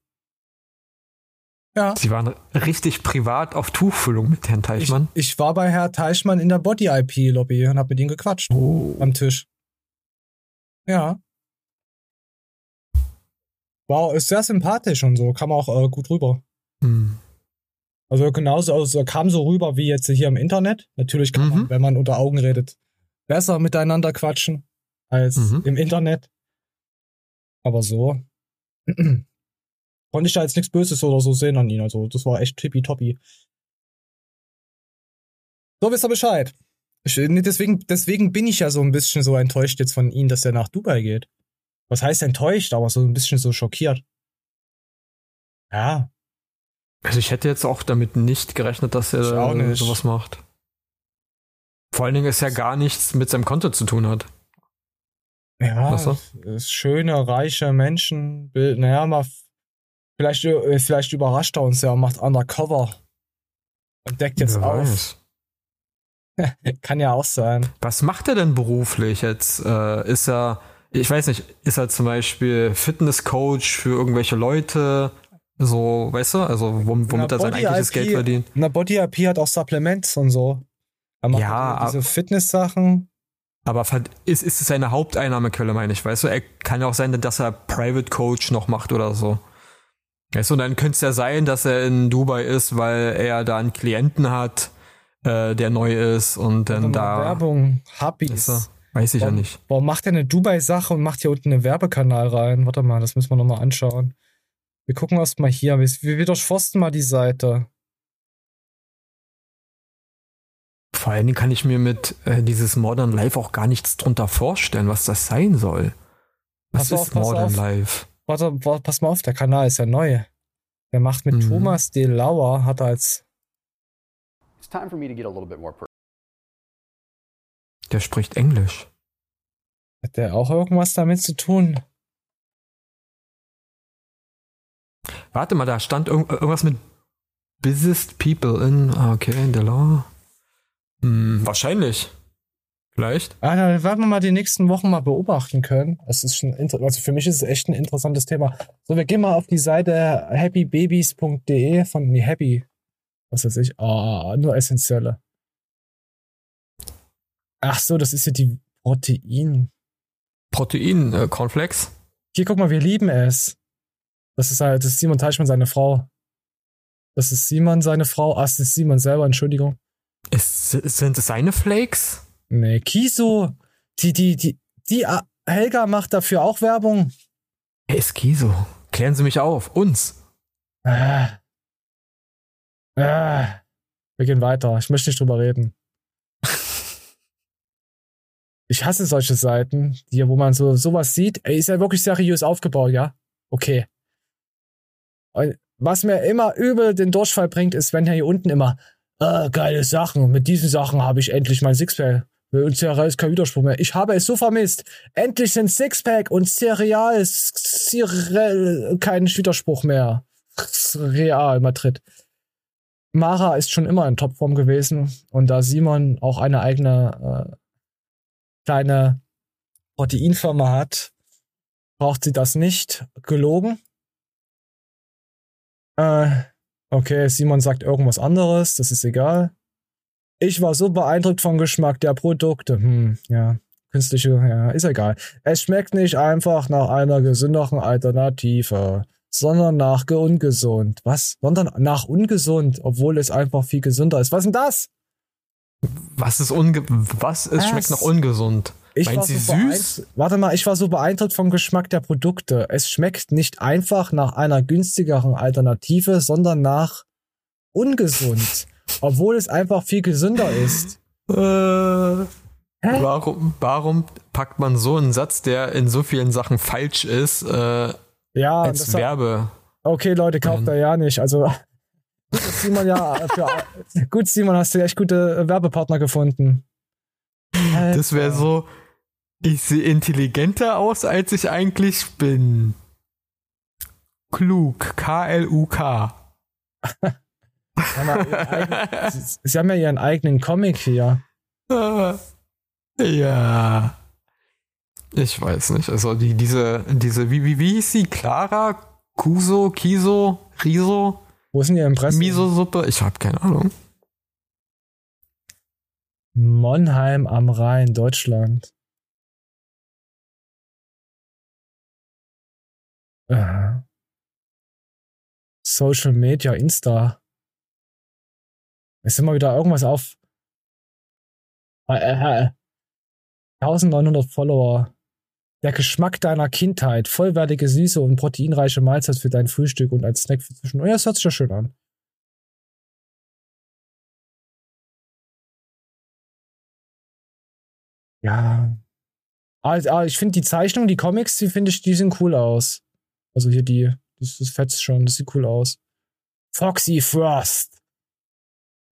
Ja. Sie waren richtig privat auf Tuchfüllung mit Herrn Ich, Teichmann. ich war bei Herr Teichmann in der Body-IP-Lobby und hab mit ihm gequatscht. Am Tisch. Ja. Wow, ist sehr sympathisch und so. Kam auch äh, gut rüber. Hm. Also genauso, also kam so rüber wie jetzt hier im Internet. Natürlich kann man, wenn man unter Augen redet, besser miteinander quatschen als Mhm. im Internet. Aber so konnte ich da jetzt nichts Böses oder so sehen an ihn. Also das war echt tippitoppi. So wisst ihr Bescheid. Ich, deswegen, deswegen bin ich ja so ein bisschen so enttäuscht jetzt von ihm, dass er nach Dubai geht. Was heißt enttäuscht, aber so ein bisschen so schockiert. Ja, Also ich hätte jetzt auch damit nicht gerechnet, dass er sowas macht. Vor allen Dingen ist ja gar nichts mit seinem Konto zu tun hat. Ja, ist schöne, reiche Menschen. Naja, mal, vielleicht, äh, vielleicht überrascht er uns ja und macht Undercover. Und deckt jetzt Wer auf. Kann ja auch sein. Was macht er denn beruflich jetzt? Äh, ist er, ich weiß nicht, ist er zum Beispiel Fitnesscoach für irgendwelche Leute? So, weißt du, also womit Na, er sein eigentliches Geld verdient? Na, Body IP hat auch Supplements und so. Er macht ja, diese Fitness-Sachen. Aber ist, ist es seine Haupteinnahmequelle, meine ich, weißt du? Er kann ja auch sein, dass er Private Coach noch macht oder so. Weißt du, und dann könnte es ja sein, dass er in Dubai ist, weil er da einen Klienten hat, äh, der neu ist und dann da. Werbung, Hubbies. Weiß ich warum, ja nicht. Warum macht er eine Dubai-Sache und macht hier unten einen Werbekanal rein? Warte mal, das müssen wir nochmal anschauen. Wir gucken erst mal hier. Wir, wir durchforsten mal die Seite. Vor allen Dingen kann ich mir mit äh, dieses Modern Life auch gar nichts drunter vorstellen, was das sein soll. Was pass ist auf, Modern Life? Warte, warte, pass mal auf, der Kanal ist ja neu. Der macht mit mhm. Thomas D. Lauer, hat er als. Der spricht Englisch. Hat der auch irgendwas damit zu tun? Warte mal, da stand irg irgendwas mit Busiest People in. Ah, okay, in the law. Hm, wahrscheinlich. Vielleicht. Ah, da werden wir mal die nächsten Wochen mal beobachten können. Es ist schon, also für mich ist es echt ein interessantes Thema. So, wir gehen mal auf die Seite happybabies.de von nee, Happy. Was weiß ich? Ah, nur essentielle. Ach so, das ist ja die Protein. Protein, äh, Cornflakes? Hier, guck mal, wir lieben es. Das ist halt, das ist Simon Teichmann seine Frau. Das ist Simon seine Frau. Ah, das ist Simon selber, Entschuldigung. Ist, sind es seine Flakes? Nee, Kiso. Die, die, die, die, ah, Helga macht dafür auch Werbung. Wer ist Kiso? Klären Sie mich auf. Uns. Ah. Ah. Wir gehen weiter. Ich möchte nicht drüber reden. ich hasse solche Seiten, die, wo man so sowas sieht. Ey, ist ja wirklich seriös aufgebaut, ja? Okay. Was mir immer übel den Durchfall bringt, ist, wenn hier unten immer äh, geile Sachen. Mit diesen Sachen habe ich endlich mein Sixpack. Und Cereal ist kein Widerspruch mehr. Ich habe es so vermisst. Endlich sind Sixpack und Cereal, Cereal kein Widerspruch mehr. Real Madrid. Mara ist schon immer in Topform gewesen. Und da Simon auch eine eigene äh, kleine Proteinfirma hat, braucht sie das nicht. Gelogen. Äh, Okay, Simon sagt irgendwas anderes, das ist egal. Ich war so beeindruckt vom Geschmack der Produkte. Hm, ja. Künstliche, ja, ist egal. Es schmeckt nicht einfach nach einer gesünderen Alternative, sondern nach ungesund. Was? Sondern nach ungesund, obwohl es einfach viel gesünder ist. Was ist denn das? Was ist unge was? Es was? schmeckt nach ungesund. Ich Meint sie so süß? Warte mal, ich war so beeindruckt vom Geschmack der Produkte. Es schmeckt nicht einfach nach einer günstigeren Alternative, sondern nach ungesund. obwohl es einfach viel gesünder ist. Äh, warum, warum packt man so einen Satz, der in so vielen Sachen falsch ist, äh, ja, als Werbe? Okay, Leute, kauft er ja nicht. Also Simon ja für, gut, Simon, hast du echt gute Werbepartner gefunden. Das wäre so, ich sehe intelligenter aus, als ich eigentlich bin. Klug. K-L-U-K. Sie haben ja ihren eigenen Comic hier. Ja. Ich weiß nicht. Also die, diese, diese, wie, wie, wie hieß sie? Clara? Kuso? Kiso? Riso? Wo ist denn ihr Impressum? Miso-Suppe? Ich habe keine Ahnung. Monheim am Rhein, Deutschland. Äh, Social Media, Insta. Ist immer wieder irgendwas auf. Äh, äh, 1900 Follower. Der Geschmack deiner Kindheit. Vollwertige, süße und proteinreiche Mahlzeit für dein Frühstück und als Snack für zwischen. Oh ja, das hört sich ja schön an. Ja. Also, ich finde die Zeichnung, die Comics, die finde ich, die sehen cool aus. Also hier die, das, das fetzt schon, das sieht cool aus. Foxy Frost.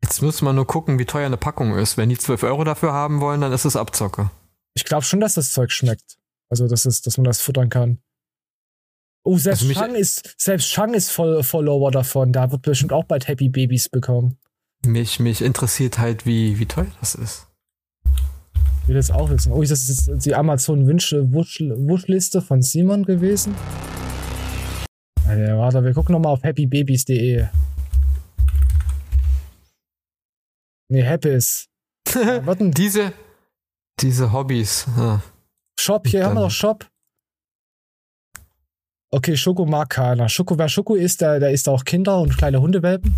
Jetzt müssen wir nur gucken, wie teuer eine Packung ist. Wenn die 12 Euro dafür haben wollen, dann ist es Abzocke. Ich glaube schon, dass das Zeug schmeckt. Also, das ist, dass man das futtern kann. Oh, selbst Also Shang ist, selbst Shang ist voll Follower davon. Da wird bestimmt auch bald Happy Babies bekommen. Mich, mich interessiert halt, wie, wie teuer das ist. Ich will das auch wissen. Oh, das ist die Amazon-Wunschliste von Simon gewesen. Alter, warte, wir gucken nochmal auf happybabies.de. Nee, Happys. Ja, was denn? diese, diese Hobbys. Ja. Shop, hier haben wir noch Shop. Okay, Schoko mag keiner. Schoko, wer Schoko isst, der, der isst auch Kinder und kleine Hundewelpen.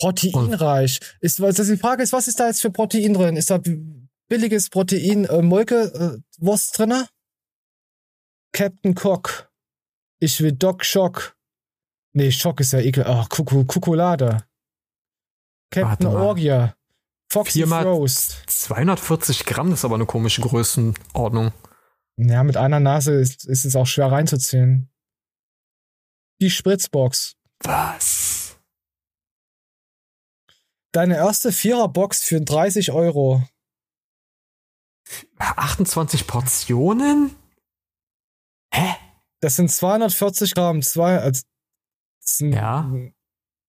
Proteinreich. Ist, was, das die Frage ist, was ist da jetzt für Protein drin? Ist da billiges Protein, äh, Molke, äh, Wurst drinne? Captain Cock. Ich will Doc Schock. Nee, Schock ist ja ekel. Ach, Kuku, Kukulade. Captain Warte mal. Orgia. Foxy Viermal Roast. 240 Gramm, das ist aber eine komische Größenordnung. Ja, mit einer Nase ist, ist es auch schwer reinzuziehen. Die Spritzbox. Was? Deine erste Viererbox für 30 Euro. 28 Portionen? Das sind 240 Gramm. Zwei, also, das sind, Ja.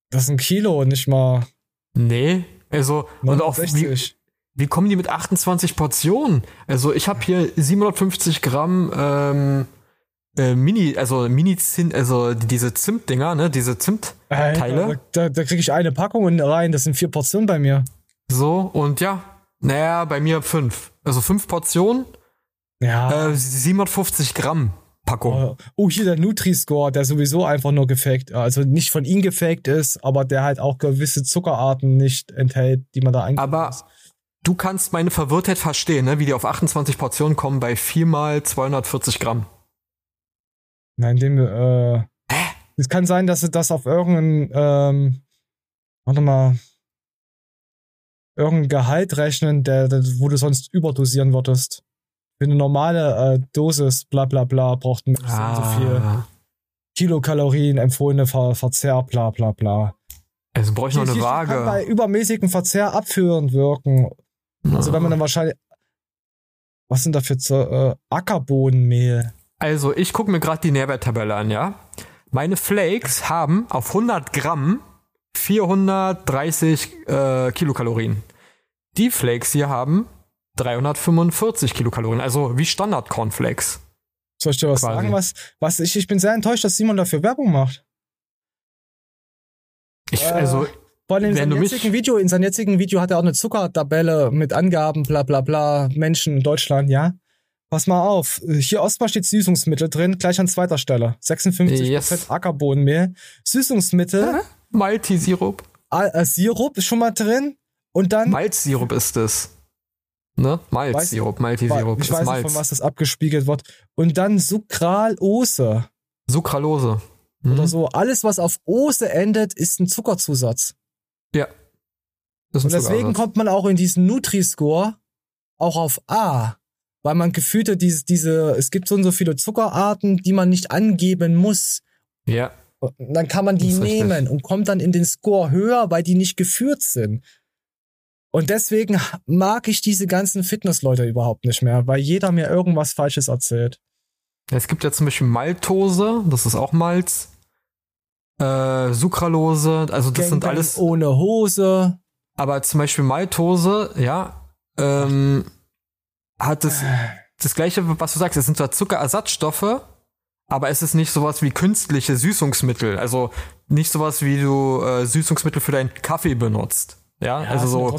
Das ist ein Kilo, nicht mal. Nee. Also, und auch wie, 69. wie kommen die mit 28 Portionen? Also, ich habe hier 750 Gramm ähm, äh, Mini, also Mini-Zimt, also diese Zimtdinger, ne, diese Zimtteile. Da, da kriege ich eine Packung rein. Das sind vier Portionen bei mir. So, und ja, naja, bei mir fünf. Also fünf Portionen, Ja. äh, 750 Gramm Packung. Oh, hier der Nutri-Score, der sowieso einfach nur gefaked, also nicht von ihm gefaked ist, aber der halt auch gewisse Zuckerarten nicht enthält, die man da eingeben Aber muss. du kannst meine Verwirrtheit verstehen, ne? wie die auf 28 Portionen kommen bei 4 mal 240 Gramm. Nein, dem, äh. Es kann sein, dass sie das auf irgendein, ähm, warte mal, irgendein Gehalt rechnen, der, der, wo du sonst überdosieren würdest. Für eine normale äh, Dosis, bla bla bla, braucht ein so und so viel Ah. Kilokalorien, empfohlene Ver Verzehr, bla bla bla. Also brauche ich noch eine hier steht, Kann bei Waage. übermäßigem Verzehr abführend wirken. Also wenn man dann wahrscheinlich. Was sind da für äh, Ackerbohnenmehl? Also ich gucke mir gerade die Nährwerttabelle an, ja. Meine Flakes haben auf 100 Gramm 430 äh, Kilokalorien. Die Flakes hier haben 345 Kilokalorien, also wie Standard Cornflakes. Soll ich dir was Quasi. sagen? Was, was ich, ich bin sehr enttäuscht, dass Simon dafür Werbung macht. Ich, Äh, also Vor allem in seinem jetzigen Video, in seinem jetzigen Video hat er auch eine Zuckertabelle mit Angaben, bla bla bla, Menschen in Deutschland, ja. Pass mal auf, hier Ostmal steht Süßungsmittel drin, gleich an zweiter Stelle. 56% Yes. Ackerbohnenmehl. Süßungsmittel. Malti-Sirup. Äh, Sirup ist schon mal drin. Und dann. Malzsirup ist es. Ne? Malzsirup, Malti-Sirup. Ich weiß nicht, von was das abgespiegelt wird. Und dann Sucralose. Sucralose. Mhm. Oder so. Alles, was auf Ose endet, ist ein Zuckerzusatz. Ja. Ist Und ein deswegen kommt man auch in diesen Nutri-Score auch auf A. Weil man gefühlte diese, diese, es gibt so und so viele Zuckerarten, die man nicht angeben muss. Ja. Und dann kann man die ist richtig. nehmen und kommt dann in den Score höher, weil die nicht geführt sind. Und deswegen mag ich diese ganzen Fitnessleute überhaupt nicht mehr, weil jeder mir irgendwas Falsches erzählt. Es gibt ja zum Beispiel Maltose, das ist auch Malz. Äh, Sucralose, also das sind Gangbang alles. ohne Hose. Aber zum Beispiel Maltose, ja, ähm, hat das, das gleiche, was du sagst, es sind zwar Zuckerersatzstoffe, aber es ist nicht sowas wie künstliche Süßungsmittel. Also nicht sowas wie du äh, Süßungsmittel für deinen Kaffee benutzt. Ja, Ja, also so.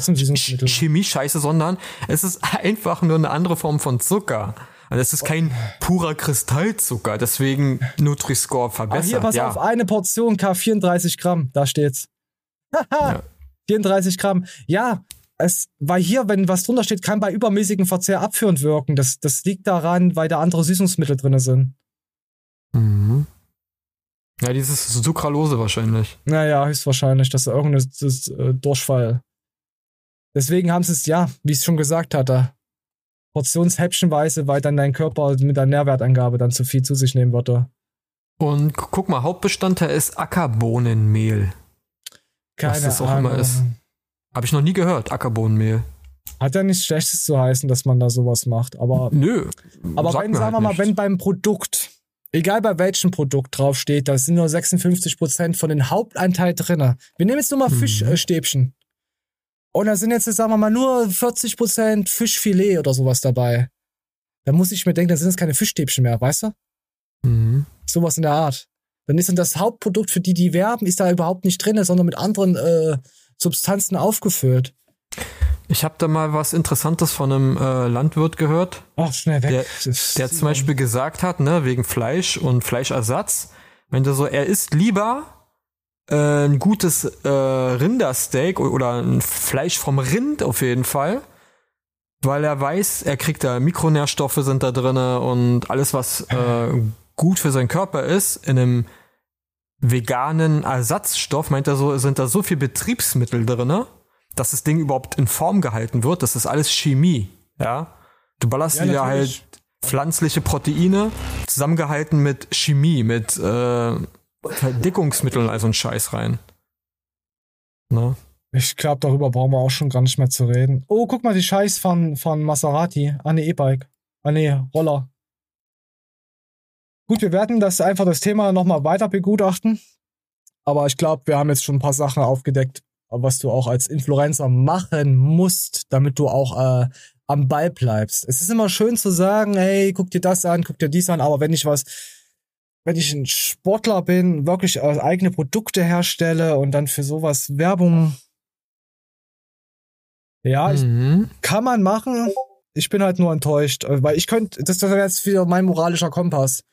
Chemie-Scheiße, sondern es ist einfach nur eine andere Form von Zucker. Und es ist kein purer Kristallzucker, deswegen Nutri-Score Ah, verbessert. hier, pass ja. auf, eine Portion K 34 Gramm, da steht's. Haha, 34 Gramm. Ja, es, weil hier, wenn was drunter steht, kann bei übermäßigem Verzehr abführend wirken. Das, das liegt daran, weil da andere Süßungsmittel drin sind. Mhm. Ja, dieses Sucralose wahrscheinlich. Naja, höchstwahrscheinlich, dass irgendein das, äh, Durchfall. Deswegen haben sie es, ja, wie ich schon gesagt hatte, portionshäppchenweise, weil dann dein Körper mit der Nährwertangabe dann zu viel zu sich nehmen würde. Und gu- guck mal, Hauptbestandteil ist Ackerbohnenmehl. Keine was das auch Ahnung. immer ist. Habe ich noch nie gehört, Ackerbohnenmehl. Hat ja nichts Schlechtes zu heißen, dass man da sowas macht, aber. Nö. Aber wenn, sagen wir halt mal, nichts. wenn beim Produkt, egal bei welchem Produkt draufsteht, da sind nur 56% von den Hauptanteil drinne. Wir nehmen jetzt nur mal Mhm. Fischstäbchen. Und da sind jetzt, sagen wir mal, nur 40% Fischfilet oder sowas dabei. Da muss ich mir denken, da sind es keine Fischstäbchen mehr, weißt du? Mhm. Sowas in der Art. Dann ist dann das Hauptprodukt, für die die werben, ist da überhaupt nicht drin, sondern mit anderen äh, Substanzen aufgefüllt. Ich habe da mal was Interessantes von einem äh, Landwirt gehört. Ach, schnell weg. Der, der zum Beispiel gesagt hat, ne, wegen Fleisch und Fleischersatz, meinte so, er isst lieber äh, ein gutes äh, Rindersteak oder ein Fleisch vom Rind auf jeden Fall, weil er weiß, er kriegt da Mikronährstoffe sind da drinne und alles, was äh, gut für seinen Körper ist, in einem veganen Ersatzstoff, meint er so, sind da so viel Betriebsmittel drinne, dass das Ding überhaupt in Form gehalten wird. Das ist alles Chemie, ja. Du ballerst Ja, dir halt pflanzliche Proteine zusammengehalten mit Chemie, mit äh, Verdickungsmitteln, also ein Scheiß rein. Ne? Ich glaube, darüber brauchen wir auch schon gar nicht mehr zu reden. Oh, guck mal, die Scheiß von, von Maserati. Ah, ne, E-Bike. Ah, ne, Roller. Gut, wir werden das einfach das Thema nochmal weiter begutachten. Aber ich glaube, wir haben jetzt schon ein paar Sachen aufgedeckt, was du auch als Influencer machen musst, damit du auch äh, am Ball bleibst. Es ist immer schön zu sagen, hey, guck dir das an, guck dir dies an, aber wenn ich was, wenn ich ein Sportler bin, wirklich äh, eigene Produkte herstelle und dann für sowas Werbung ja, ich, Mhm. kann man machen. Ich bin halt nur enttäuscht, äh, weil ich könnte, das wäre jetzt wieder mein moralischer Kompass.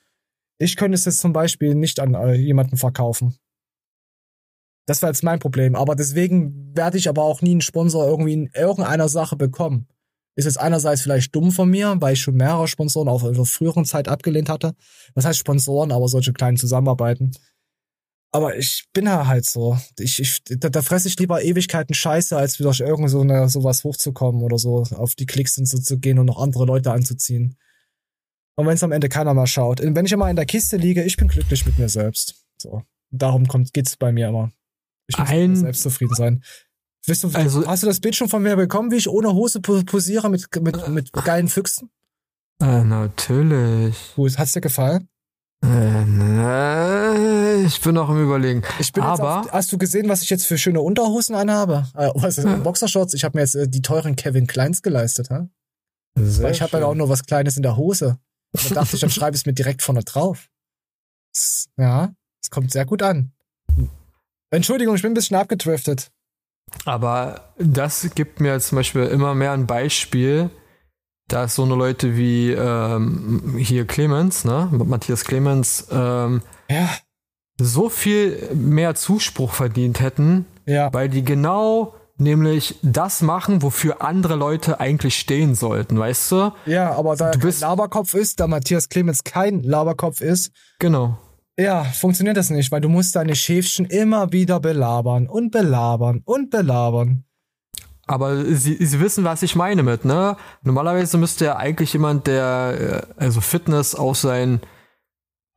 Ich könnte es jetzt zum Beispiel nicht an äh, jemanden verkaufen. Das wäre jetzt mein Problem. Aber deswegen werde ich aber auch nie einen Sponsor irgendwie in irgendeiner Sache bekommen. Ist jetzt einerseits vielleicht dumm von mir, weil ich schon mehrere Sponsoren auf einer früheren Zeit abgelehnt hatte. Was heißt Sponsoren, aber solche kleinen Zusammenarbeiten. Aber ich bin ja halt so. Ich, ich, da, da fresse ich lieber Ewigkeiten Scheiße, als wieder durch irgend so eine, sowas hochzukommen oder so, auf die Klicks und so zu gehen und noch andere Leute anzuziehen. Und wenn es am Ende keiner mal schaut. Wenn ich immer in der Kiste liege, ich bin glücklich mit mir selbst. So. Darum kommt, geht's bei mir immer. Ich muss Ein- selbst zufrieden sein. Weißt du, Also- hast du das Bild schon von mir bekommen, wie ich ohne Hose po- posiere mit, mit, mit geilen Füchsen? Äh, natürlich. Gut, hat's dir gefallen? Äh, ich bin noch im Überlegen. Ich bin jetzt Aber auf, hast du gesehen, was ich jetzt für schöne Unterhosen anhabe? Äh, was ist Boxershorts? Ich habe mir jetzt äh, die teuren Kevin Kleins geleistet, ha? Sehr Weil ich habe ja auch nur was Kleines in der Hose. Und da dachte ich, dann schreibe ich es mir direkt vorne drauf. Ja, es kommt sehr gut an. Entschuldigung, ich bin ein bisschen abgedriftet. Aber das gibt mir zum Beispiel immer mehr ein Beispiel, dass so eine Leute wie ähm, hier Clemens, ne, Matthias Clemens, ähm, ja. so viel mehr Zuspruch verdient hätten, ja. weil die genau nämlich das machen, wofür andere Leute eigentlich stehen sollten, weißt du? Ja, aber da Du bist- Laberkopf ist, da Matthias Clemens kein Laberkopf ist, Genau. Ja, funktioniert das nicht, weil du musst deine Schäfchen immer wieder belabern und belabern und belabern. Aber sie, sie wissen, was ich meine mit, ne? Normalerweise müsste ja eigentlich jemand, der äh, also Fitness auf sein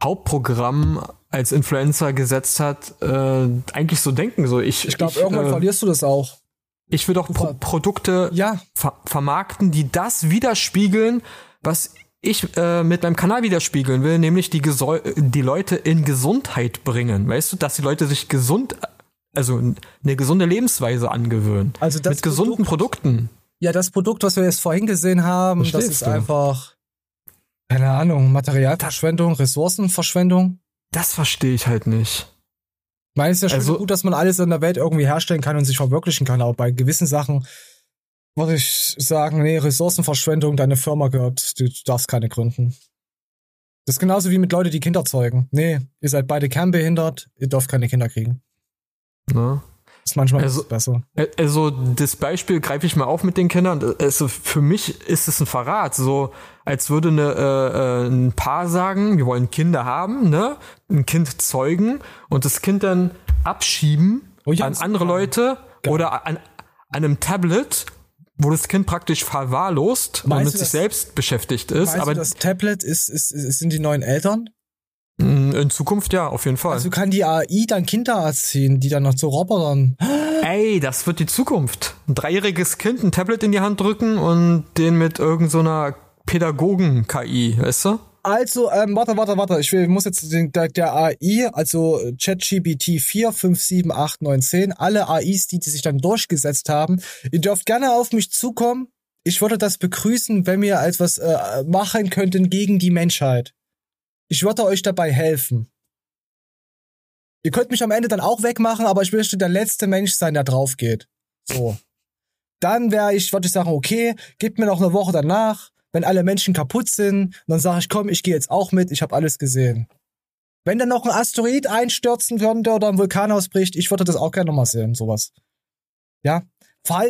Hauptprogramm als Influencer gesetzt hat, äh, eigentlich so denken. So, ich Ich glaube, irgendwann äh, verlierst du das auch. Ich will doch Pro Produkte ja. ver vermarkten, die das widerspiegeln, was ich äh, mit meinem Kanal widerspiegeln will, nämlich die, Gesol die Leute in Gesundheit bringen. Weißt du, dass die Leute sich gesund, also eine gesunde Lebensweise angewöhnen. Also das mit gesunden Produkten. Ja, das Produkt, was wir jetzt vorhin gesehen haben, das Verstehst ist du? einfach, keine Ahnung, Materialverschwendung, Ressourcenverschwendung. Das verstehe ich halt nicht. Ich meine, es ist ja schon Also- gut, dass man alles in der Welt irgendwie herstellen kann und sich verwirklichen kann, aber bei gewissen Sachen würde ich sagen, nee, Ressourcenverschwendung, deine Firma gehört, du darfst keine gründen. Das ist genauso wie mit Leuten, die Kinder zeugen. Nee, ihr seid beide kernbehindert, ihr dürft keine Kinder kriegen. Ne? Das ist manchmal Also- besser. Ä- Also das Beispiel greife ich mal auf mit den Kindern. Also für mich ist es ein Verrat, so als würde eine, äh, äh, ein Paar sagen, wir wollen Kinder haben, ne, ein Kind zeugen und das Kind dann abschieben Oh an andere Leute oder an, an einem Tablet, wo das Kind praktisch verwahrlost und Meinst mit du sich das- selbst beschäftigt ist. Aber du, das Tablet ist, ist, ist, sind die neuen Eltern? Mm, in Zukunft ja, auf jeden Fall. Also kann die AI dann Kinder erziehen, die dann noch zu Robotern. Ey, das wird die Zukunft. Ein dreijähriges Kind ein Tablet in die Hand drücken und den mit irgendeiner so Pädagogen-KI, weißt du? Also, ähm, warte, warte, warte. Ich will, muss jetzt den, der, der AI, also ChatGPT 4, 5, 7, 8, 9, 10, alle AIs, die, die sich dann durchgesetzt haben, ihr dürft gerne auf mich zukommen. Ich würde das begrüßen, wenn wir etwas äh, machen könnten gegen die Menschheit. Ich würde euch dabei helfen. Ihr könnt mich am Ende dann auch wegmachen, aber ich möchte der letzte Mensch sein, der drauf geht. So. Dann wäre ich, würde ich sagen, okay, gebt mir noch eine Woche danach, wenn alle Menschen kaputt sind, dann sage ich, komm, ich gehe jetzt auch mit, ich habe alles gesehen. Wenn dann noch ein Asteroid einstürzen könnte oder ein Vulkan ausbricht, ich würde das auch gerne nochmal sehen, sowas. Ja,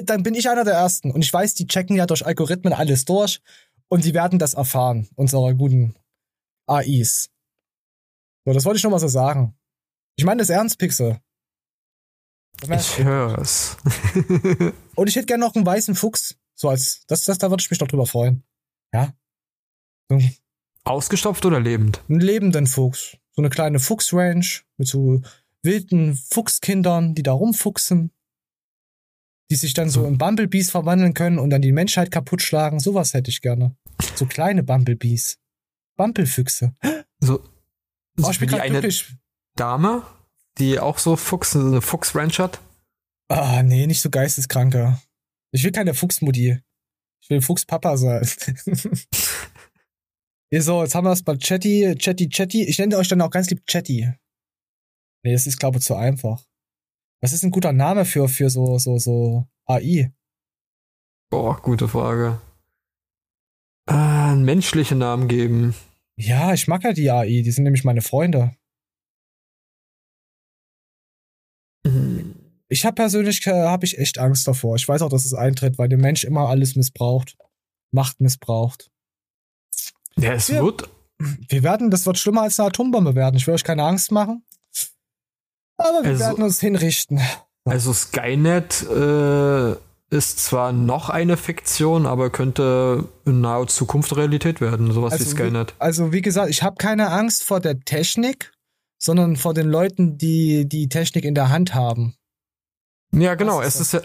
dann bin ich einer der Ersten. Und ich weiß, die checken ja durch Algorithmen alles durch und die werden das erfahren, unsere guten AIs. So, das wollte ich noch mal so sagen. Ich meine das ernst, Pixel. Ich hör's. Und ich hätte gerne noch einen weißen Fuchs. So als, das, das, da würde ich mich noch drüber freuen. Ja. So. Ausgestopft oder lebend? Einen lebenden Fuchs. So eine kleine Fuchsrange mit so wilden Fuchskindern, die da rumfuchsen. Die sich dann so in Bumblebees verwandeln können und dann die Menschheit kaputt schlagen. Sowas hätte ich gerne. So kleine Bumblebees. Bumpelfüchse. So, so oh, ich bin die eine glücklich. Dame, die auch so Fuchs, eine Fuchsranch hat? Ah, nee, nicht so geisteskranker. Ich will keine Fuchsmutti. Ich will Fuchspapa sein. so, jetzt haben wir es bei Chatty, Chatty, Chatty. Ich nenne euch dann auch ganz lieb Chatty. Nee, das ist, glaube ich, zu einfach. Was ist ein guter Name für, für so, so, so AI? Boah, gute Frage. Äh, einen menschlichen Namen geben. Ja, ich mag ja die AI, die sind nämlich meine Freunde. Ich habe persönlich äh, habe ich echt Angst davor. Ich weiß auch, dass es eintritt, weil der Mensch immer alles missbraucht, Macht missbraucht. Ja, es wir, wird. Wir werden, das wird schlimmer als eine Atombombe werden. Ich will euch keine Angst machen. Aber wir also, werden uns hinrichten. Also Skynet äh, ist zwar noch eine Fiktion, aber könnte in naher Zukunft Realität werden, sowas also wie Skynet. Wie, also wie gesagt, ich habe keine Angst vor der Technik, sondern vor den Leuten, die die Technik in der Hand haben. Ja, genau. Es ist, ja,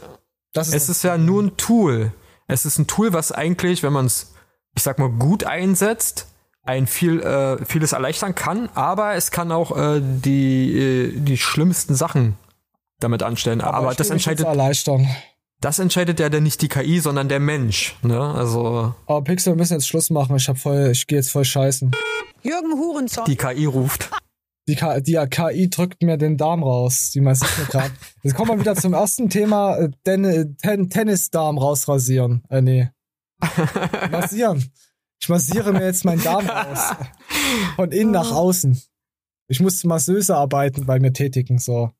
ist es ist ja nur ein Tool. Es ist ein Tool, was eigentlich, wenn man es, ich sag mal, gut einsetzt, ein viel äh, vieles erleichtern kann, aber es kann auch äh, die äh, die schlimmsten Sachen damit anstellen. Aber, aber das entscheidet erleichtern. Das entscheidet ja dann nicht die KI, sondern der Mensch. Ne? Also. Aber Pixel, wir müssen jetzt Schluss machen. Ich hab voll, ich gehe jetzt voll scheißen. Jürgen Hurensohn. Die KI ruft. Die, die KI drückt mir den Darm raus. Die massiert mir gerade. Jetzt kommen wir wieder zum ersten Thema. Äh, Den, ten, Tennisdarm rausrasieren. Äh, nee. Massieren. Ich massiere mir jetzt meinen Darm raus. Von innen nach außen. Ich muss Masseuse arbeiten bei mir tätigen, so.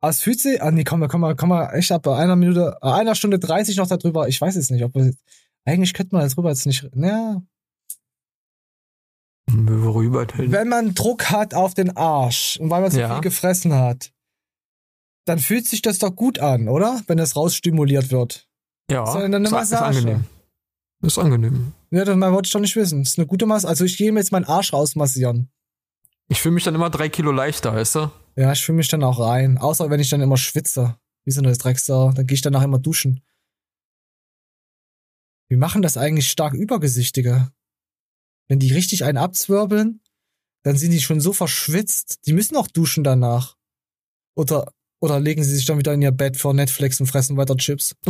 Aber es fühlt sich, ah nee, komm, komm mal, komm mal echt ab bei einer Minute, äh, einer Stunde 30 noch darüber. Ich weiß es nicht, ob wir, eigentlich könnte man darüber jetzt nicht, naja. Worüber denn? Wenn man Druck hat auf den Arsch und weil man so ja. viel gefressen hat, dann fühlt sich das doch gut an, oder? Wenn das rausstimuliert wird. Ja, das ist, eine Massage. ist angenehm. Das ist angenehm. Ja, das wollte ich doch nicht wissen. Das ist eine gute Masse. Also ich gehe mir jetzt meinen Arsch rausmassieren. Ich fühle mich dann immer drei Kilo leichter, weißt du? Ja, ich fühle mich dann auch rein. Außer wenn ich dann immer schwitze. Wie so eine Drecksau. Dann gehe ich danach immer duschen. Wir machen das eigentlich stark Übergesichtige. Wenn die richtig einen abzwirbeln, dann sind die schon so verschwitzt. Die müssen auch duschen danach. Oder, oder legen sie sich dann wieder in ihr Bett vor Netflix und fressen weiter Chips.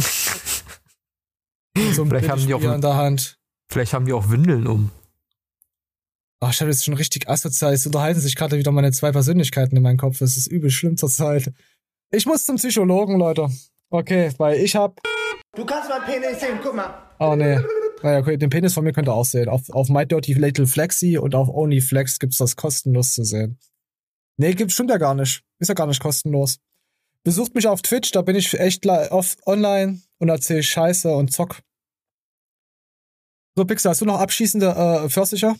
so ein vielleicht haben die auch in der Hand. Vielleicht haben die auch Windeln um. Ach, ich habe jetzt schon richtig asozial. Es unterhalten sich gerade wieder meine zwei Persönlichkeiten in meinem Kopf. Das ist übel schlimm zur Zeit. Ich muss zum Psychologen, Leute. Okay, weil ich hab. Du kannst meinen Penis sehen, guck mal. Oh nee. Naja, okay, den Penis von mir könnt ihr auch sehen. Auf, auf My Dirty Little Flexi und auf OnlyFlex gibt's das kostenlos zu sehen. Nee, gibt's stimmt ja gar nicht. Ist ja gar nicht kostenlos. Besucht mich auf Twitch, da bin ich echt oft online und erzähl Scheiße und zock. So, Pixel, hast du noch abschließende äh, Försicher?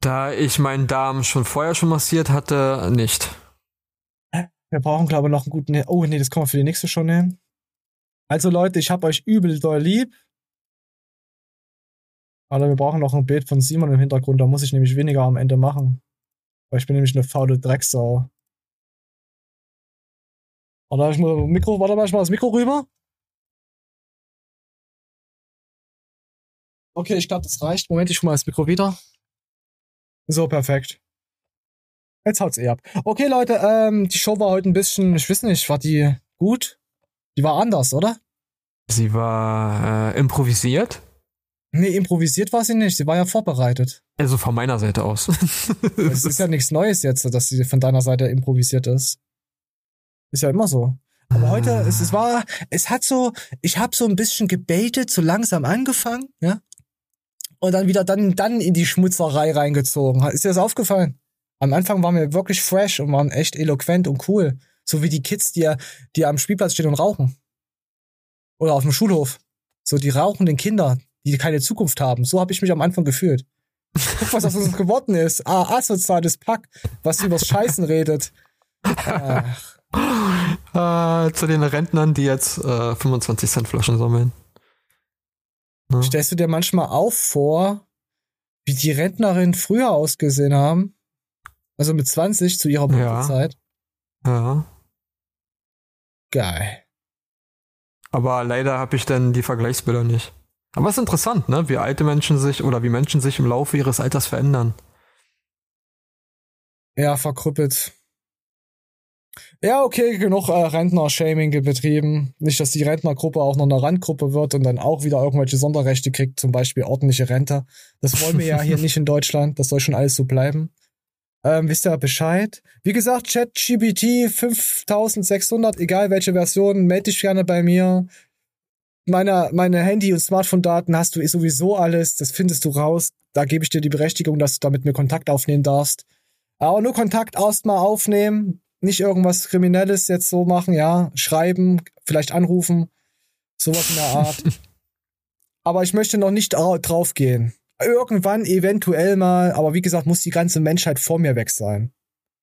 Da ich meinen Darm schon vorher schon massiert hatte, nicht. Wir brauchen, glaube ich, noch einen guten. Oh, nee, das kommen wir für die nächste schon hin. Also, Leute, ich hab euch übel doll lieb. Alter, wir brauchen noch ein Bild von Simon im Hintergrund, da muss ich nämlich weniger am Ende machen. Weil ich bin nämlich eine faule Drecksau. Warte, ich muss Mikro, warte mal, ich mach das Mikro rüber. Okay, ich glaube, das reicht. Moment, ich hol mal das Mikro wieder. So, perfekt. Jetzt haut's eh ab. Okay, Leute, ähm, die Show war heute ein bisschen, ich weiß nicht, war die gut? Die war anders, oder? Sie war äh, improvisiert. Nee, improvisiert war sie nicht. Sie war ja vorbereitet. Also von meiner Seite aus. Es ist ja nichts Neues jetzt, dass sie von deiner Seite improvisiert ist. Ist ja immer so. Aber heute, es, es war, es hat so, ich habe so ein bisschen gebaitet, so langsam angefangen, ja. Und dann wieder dann, dann in die Schmutzerei reingezogen. Ist dir das aufgefallen? Am Anfang waren wir wirklich fresh und waren echt eloquent und cool. So wie die Kids, die, die am Spielplatz stehen und rauchen. Oder auf dem Schulhof. So die rauchenden Kinder, die keine Zukunft haben. So habe ich mich am Anfang gefühlt. Guck, was aus uns geworden ist. Ah, asoziales Pack, was übers Scheißen redet. Ach. Äh, zu den Rentnern, die jetzt äh, 25 Cent Flaschen sammeln. Ja. Stellst du dir manchmal auch vor, wie die Rentnerinnen früher ausgesehen haben? Also mit 20 zu ihrer Blütezeit? Ja. ja. Geil. Aber leider habe ich dann die Vergleichsbilder nicht. Aber es ist interessant, ne? Wie alte Menschen sich oder wie Menschen sich im Laufe ihres Alters verändern. Ja, verkrüppelt. Ja, okay, genug äh, Rentner-Shaming betrieben. Nicht, dass die Rentnergruppe auch noch eine Randgruppe wird und dann auch wieder irgendwelche Sonderrechte kriegt, zum Beispiel ordentliche Rente. Das wollen wir ja hier nicht in Deutschland. Das soll schon alles so bleiben. Ähm, wisst ihr Bescheid? Wie gesagt, ChatGPT 5600, egal welche Version, melde dich gerne bei mir meine, meine Handy- und Smartphone-Daten hast du eh sowieso alles. Das findest du raus. Da gebe ich dir die Berechtigung, dass du da mit mir Kontakt aufnehmen darfst. Aber nur Kontakt erstmal aufnehmen. Nicht irgendwas Kriminelles jetzt so machen, ja. Schreiben, vielleicht anrufen. Sowas in der Art. aber ich möchte noch nicht drauf gehen. Irgendwann eventuell mal, aber wie gesagt, muss die ganze Menschheit vor mir weg sein.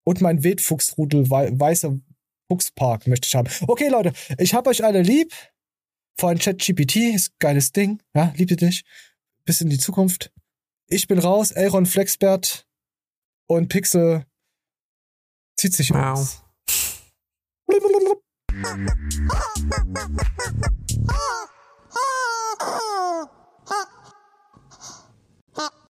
Und mein Wildfuchsrudel, weißer Fuchspark möchte ich haben. Okay, Leute, ich hab euch alle lieb. Vor allem ChatGPT ist geiles Ding. Ja, liebt ihr dich. Bis in die Zukunft. Ich bin raus, Elron Flexbert und Pixel zieht sich wow. aus.